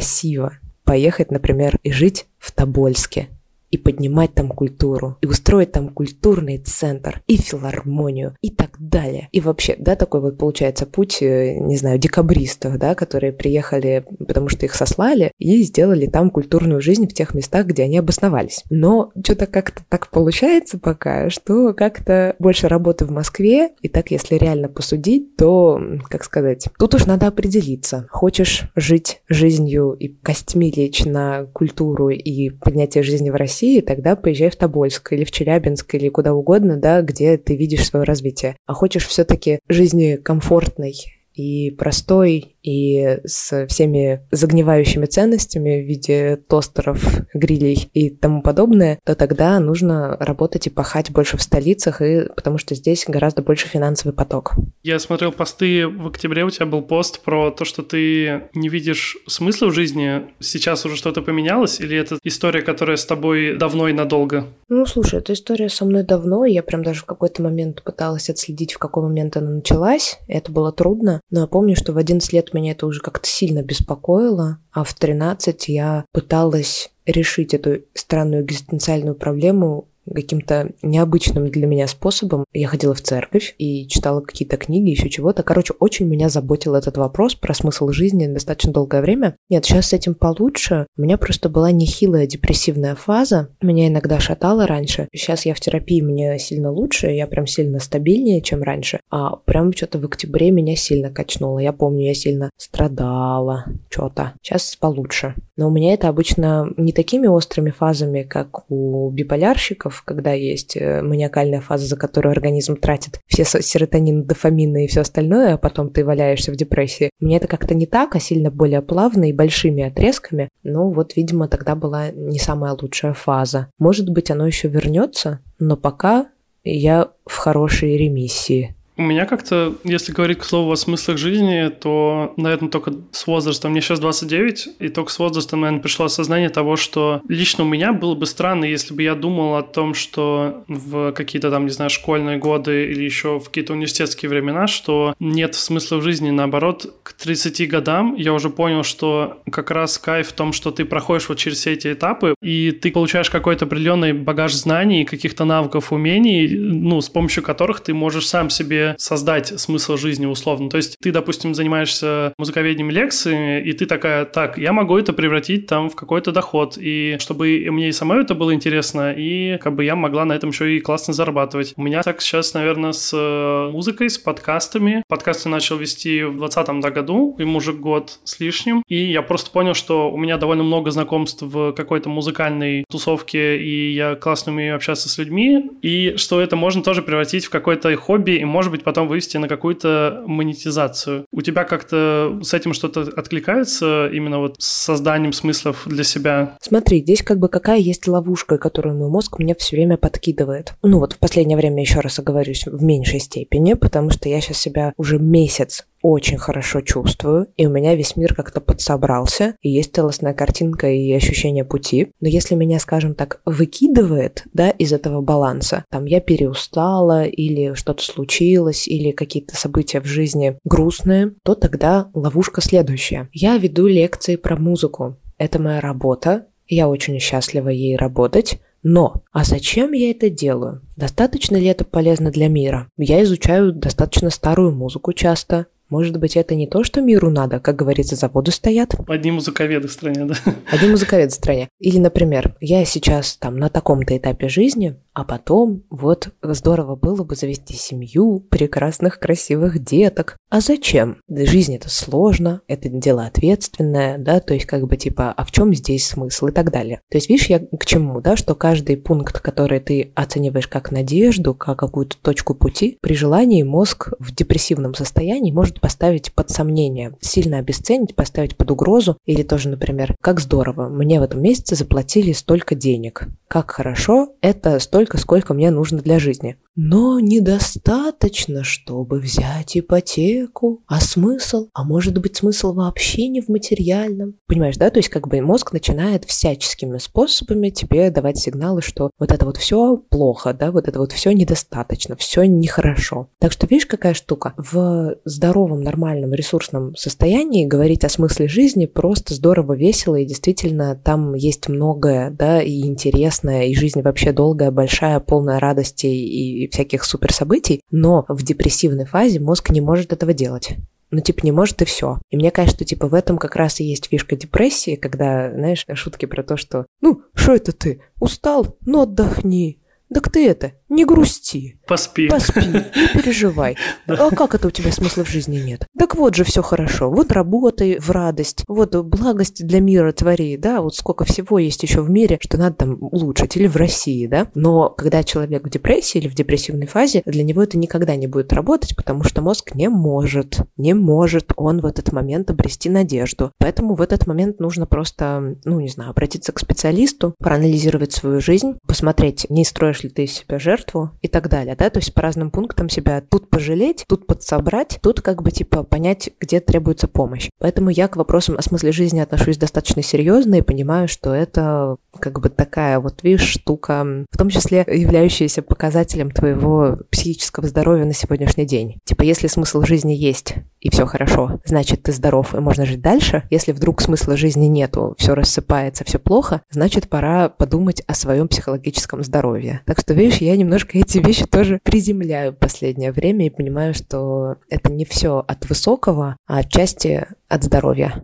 поехать, например, и жить в Тобольске и поднимать там культуру, и устроить там культурный центр, и филармонию, и так далее. И вообще, да, такой вот получается путь, э, не знаю, декабристов, да, которые приехали, потому что их сослали, и сделали там культурную жизнь в тех местах, где они обосновались. Но что-то как-то так получается пока, что как-то больше работы в Москве, и так, если реально посудить, то, как сказать, тут уж надо определиться. Хочешь жить жизнью и костьми лечь на культуру и поднятие жизни в России, тогда поезжай в Тобольск или в Челябинск или куда угодно, да, где ты видишь свое развитие. А хочешь все-таки жизни комфортной и простой, и с всеми загнивающими ценностями в виде тостеров, грилей и тому подобное, то тогда нужно работать и пахать больше в столицах, и, потому что здесь гораздо больше финансовый поток. Я смотрел посты в октябре, у тебя был пост про то, что ты не видишь смысла в жизни. Сейчас уже что-то поменялось, или это история, которая с тобой давно и надолго? Ну, слушай, эта история со мной давно, и я прям даже в какой-то момент пыталась отследить, в какой момент она началась. Это было трудно, но я помню, что в 11 лет меня это уже как-то сильно беспокоило, а в 13 я пыталась решить эту странную экзистенциальную проблему каким-то необычным для меня способом. Я ходила в церковь и читала какие-то книги, еще чего-то. Короче, очень меня заботил этот вопрос про смысл жизни достаточно долгое время. Нет, сейчас с этим получше. У меня просто была нехилая депрессивная фаза. Меня иногда шатало раньше. Сейчас я в терапии, мне сильно лучше, я прям сильно стабильнее, чем раньше. А прям что-то в октябре меня сильно качнуло. Я помню, я сильно страдала, что-то. Сейчас получше. Но у меня это обычно не такими острыми фазами, как у биполярщиков, когда есть э, маниакальная фаза, за которую организм тратит все серотонин, дофамины и все остальное, а потом ты валяешься в депрессии. Мне это как-то не так, а сильно более плавно и большими отрезками. Ну вот, видимо, тогда была не самая лучшая фаза. Может быть, оно еще вернется, но пока я в хорошей ремиссии. У меня как-то, если говорить к слову о смыслах жизни, то, наверное, только с возрастом. Мне сейчас 29, и только с возрастом, наверное, пришло осознание того, что лично у меня было бы странно, если бы я думал о том, что в какие-то там, не знаю, школьные годы или еще в какие-то университетские времена, что нет смысла в жизни. Наоборот, к 30 годам я уже понял, что как раз кайф в том, что ты проходишь вот через все эти этапы, и ты получаешь какой-то определенный багаж знаний, каких-то навыков, умений, ну, с помощью которых ты можешь сам себе создать смысл жизни условно. То есть ты, допустим, занимаешься музыковедением лекциями, и ты такая, так, я могу это превратить там в какой-то доход, и чтобы мне и самой это было интересно, и как бы я могла на этом еще и классно зарабатывать. У меня так сейчас, наверное, с э, музыкой, с подкастами. Подкасты начал вести в 2020 да, году, ему уже год с лишним, и я просто понял, что у меня довольно много знакомств в какой-то музыкальной тусовке, и я классно умею общаться с людьми, и что это можно тоже превратить в какое-то хобби, и, может быть, быть, потом вывести на какую-то монетизацию. У тебя как-то с этим что-то откликается, именно вот с созданием смыслов для себя? Смотри, здесь как бы какая есть ловушка, которую мой мозг мне все время подкидывает. Ну вот в последнее время, еще раз оговорюсь, в меньшей степени, потому что я сейчас себя уже месяц очень хорошо чувствую, и у меня весь мир как-то подсобрался, и есть целостная картинка и ощущение пути. Но если меня, скажем так, выкидывает, да, из этого баланса, там я переустала, или что-то случилось, или какие-то события в жизни грустные, то тогда ловушка следующая. Я веду лекции про музыку. Это моя работа, я очень счастлива ей работать, но, а зачем я это делаю? Достаточно ли это полезно для мира? Я изучаю достаточно старую музыку часто, может быть, это не то, что миру надо, как говорится, заводы стоят? Одни музыковеды в стране, да. Одни музыковеды в стране. Или, например, я сейчас там на таком-то этапе жизни, а потом вот здорово было бы завести семью, прекрасных, красивых деток. А зачем? Жизнь это сложно, это дело ответственное, да, то есть как бы типа, а в чем здесь смысл и так далее. То есть видишь, я к чему, да, что каждый пункт, который ты оцениваешь как надежду, как какую-то точку пути, при желании мозг в депрессивном состоянии может поставить под сомнение, сильно обесценить, поставить под угрозу, или тоже, например, как здорово, мне в этом месяце заплатили столько денег, как хорошо, это столько сколько мне нужно для жизни. Но недостаточно, чтобы взять ипотеку а смысл? А может быть смысл вообще не в материальном? Понимаешь, да? То есть как бы мозг начинает всяческими способами тебе давать сигналы, что вот это вот все плохо, да, вот это вот все недостаточно, все нехорошо. Так что видишь, какая штука? В здоровом, нормальном, ресурсном состоянии говорить о смысле жизни просто здорово, весело, и действительно там есть многое, да, и интересное, и жизнь вообще долгая, большая, полная радости и всяких супер событий, но в депрессивной фазе мозг не может этого делать ну, типа, не может и все. И мне кажется, что, типа, в этом как раз и есть фишка депрессии, когда, знаешь, шутки про то, что, ну, что это ты, устал? Ну, отдохни. Так ты это, не грусти. Поспи. Поспи, не переживай. А как это у тебя смысла в жизни нет? Так вот же все хорошо. Вот работай в радость, вот благость для мира твори, да, вот сколько всего есть еще в мире, что надо там улучшить, или в России, да. Но когда человек в депрессии или в депрессивной фазе, для него это никогда не будет работать, потому что мозг не может, не может он в этот момент обрести надежду. Поэтому в этот момент нужно просто, ну, не знаю, обратиться к специалисту, проанализировать свою жизнь, посмотреть, не строишь ли ты из себя жертву и так далее, да, то есть по разным пунктам себя тут пожалеть, тут подсобрать, тут как бы типа понять, где требуется помощь. Поэтому я к вопросам о смысле жизни отношусь достаточно серьезно и понимаю, что это как бы такая вот, видишь, штука, в том числе являющаяся показателем твоего психического здоровья на сегодняшний день. Типа, если смысл жизни есть и все хорошо, значит, ты здоров и можно жить дальше. Если вдруг смысла жизни нету, все рассыпается, все плохо, значит, пора подумать о своем психологическом здоровье. Так что, видишь, я немножко эти вещи тоже приземляю в последнее время и понимаю, что это не все от высокого, а отчасти от здоровья.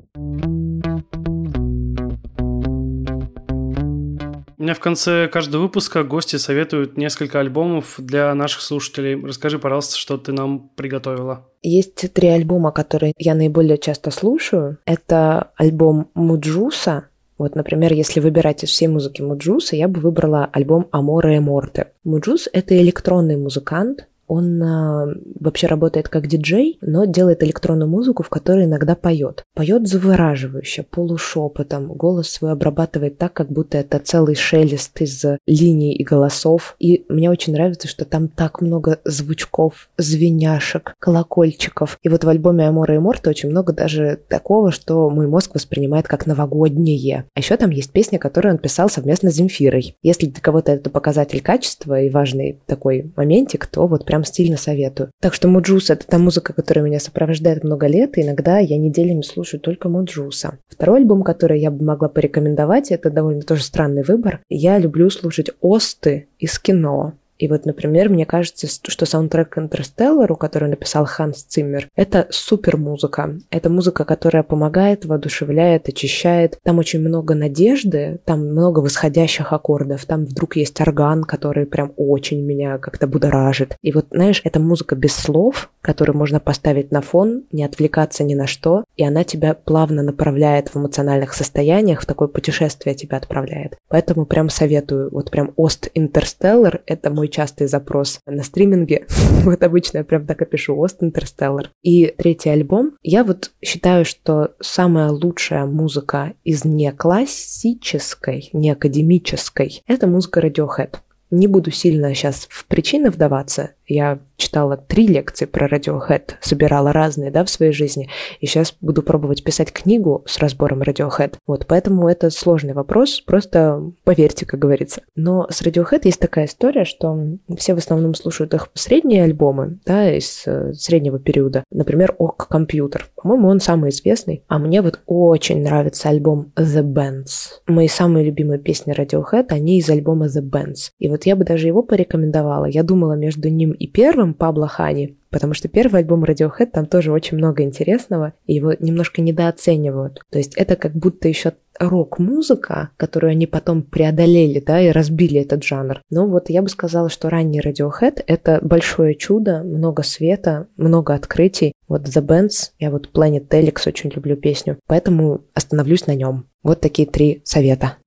У меня в конце каждого выпуска гости советуют несколько альбомов для наших слушателей. Расскажи, пожалуйста, что ты нам приготовила. Есть три альбома, которые я наиболее часто слушаю. Это альбом Муджуса, вот, например, если выбирать из всей музыки Муджуса, я бы выбрала альбом Amore e Morte. Муджус — это электронный музыкант, он а, вообще работает как диджей, но делает электронную музыку, в которой иногда поет. Поет завораживающе, полушепотом, голос свой обрабатывает так, как будто это целый шелест из линий и голосов. И мне очень нравится, что там так много звучков, звеняшек, колокольчиков. И вот в альбоме Amore e Morte очень много даже такого, что мой мозг воспринимает как новогоднее. А еще там есть песня, которую он писал совместно с Земфирой. Если для кого-то это показатель качества и важный такой моментик, то вот прям стильно советую. Так что Муджус — это та музыка, которая меня сопровождает много лет, и иногда я неделями слушаю только Муджуса. Второй альбом, который я бы могла порекомендовать, это довольно тоже странный выбор. Я люблю слушать OST ы из кино. И вот, например, мне кажется, что саундтрек Интерстеллару, который написал Ханс Циммер, это супер музыка. Это музыка, которая помогает, воодушевляет, очищает. Там очень много надежды, там много восходящих аккордов, там вдруг есть орган, который прям очень меня как-то будоражит. И вот, знаешь, это музыка без слов, которую можно поставить на фон, не отвлекаться ни на что, и она тебя плавно направляет в эмоциональных состояниях, в такое путешествие тебя отправляет. Поэтому прям советую, вот прям Ост Интерстеллар — это мой частый запрос на стриминге. вот обычно я прям так и пишу Ост Интерстеллар. И третий альбом. Я вот считаю, что самая лучшая музыка из не классической, не академической — это музыка Radiohead. Не буду сильно сейчас в причины вдаваться. Я читала три лекции про Radiohead, собирала разные, да, в своей жизни, и сейчас буду пробовать писать книгу с разбором Radiohead. Вот, поэтому это сложный вопрос, просто поверьте, как говорится. Но с Radiohead есть такая история, что все в основном слушают их средние альбомы, да, из э, среднего периода. Например, Ок Компьютер. По-моему, он самый известный. А мне вот очень нравится альбом The Bands. Мои самые любимые песни Radiohead, они из альбома The Bands. И вот я бы даже его порекомендовала. Я думала между ним и первым Пабло Хани, потому что первый альбом Radiohead, там тоже очень много интересного, и его немножко недооценивают. То есть это как будто еще рок-музыка, которую они потом преодолели, да, и разбили этот жанр. Но вот я бы сказала, что ранний Radiohead — это большое чудо, много света, много открытий. Вот The Bands, я вот Planet Telex очень люблю песню, поэтому остановлюсь на нем. Вот такие три совета.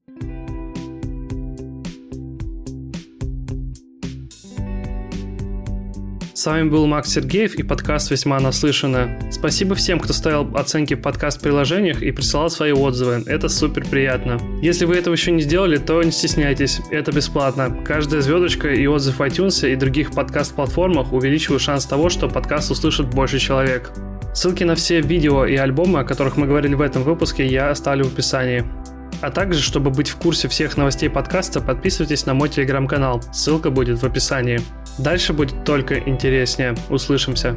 С вами был Макс Сергеев и подкаст «Весьма наслышано». Спасибо всем, кто ставил оценки в подкаст-приложениях и присылал свои отзывы. Это супер приятно. Если вы этого еще не сделали, то не стесняйтесь, это бесплатно. Каждая звездочка и отзыв в iTunes и других подкаст-платформах увеличивают шанс того, что подкаст услышит больше человек. Ссылки на все видео и альбомы, о которых мы говорили в этом выпуске, я оставлю в описании. А также, чтобы быть в курсе всех новостей подкаста, подписывайтесь на мой телеграм-канал. Ссылка будет в описании. Дальше будет только интереснее. Услышимся.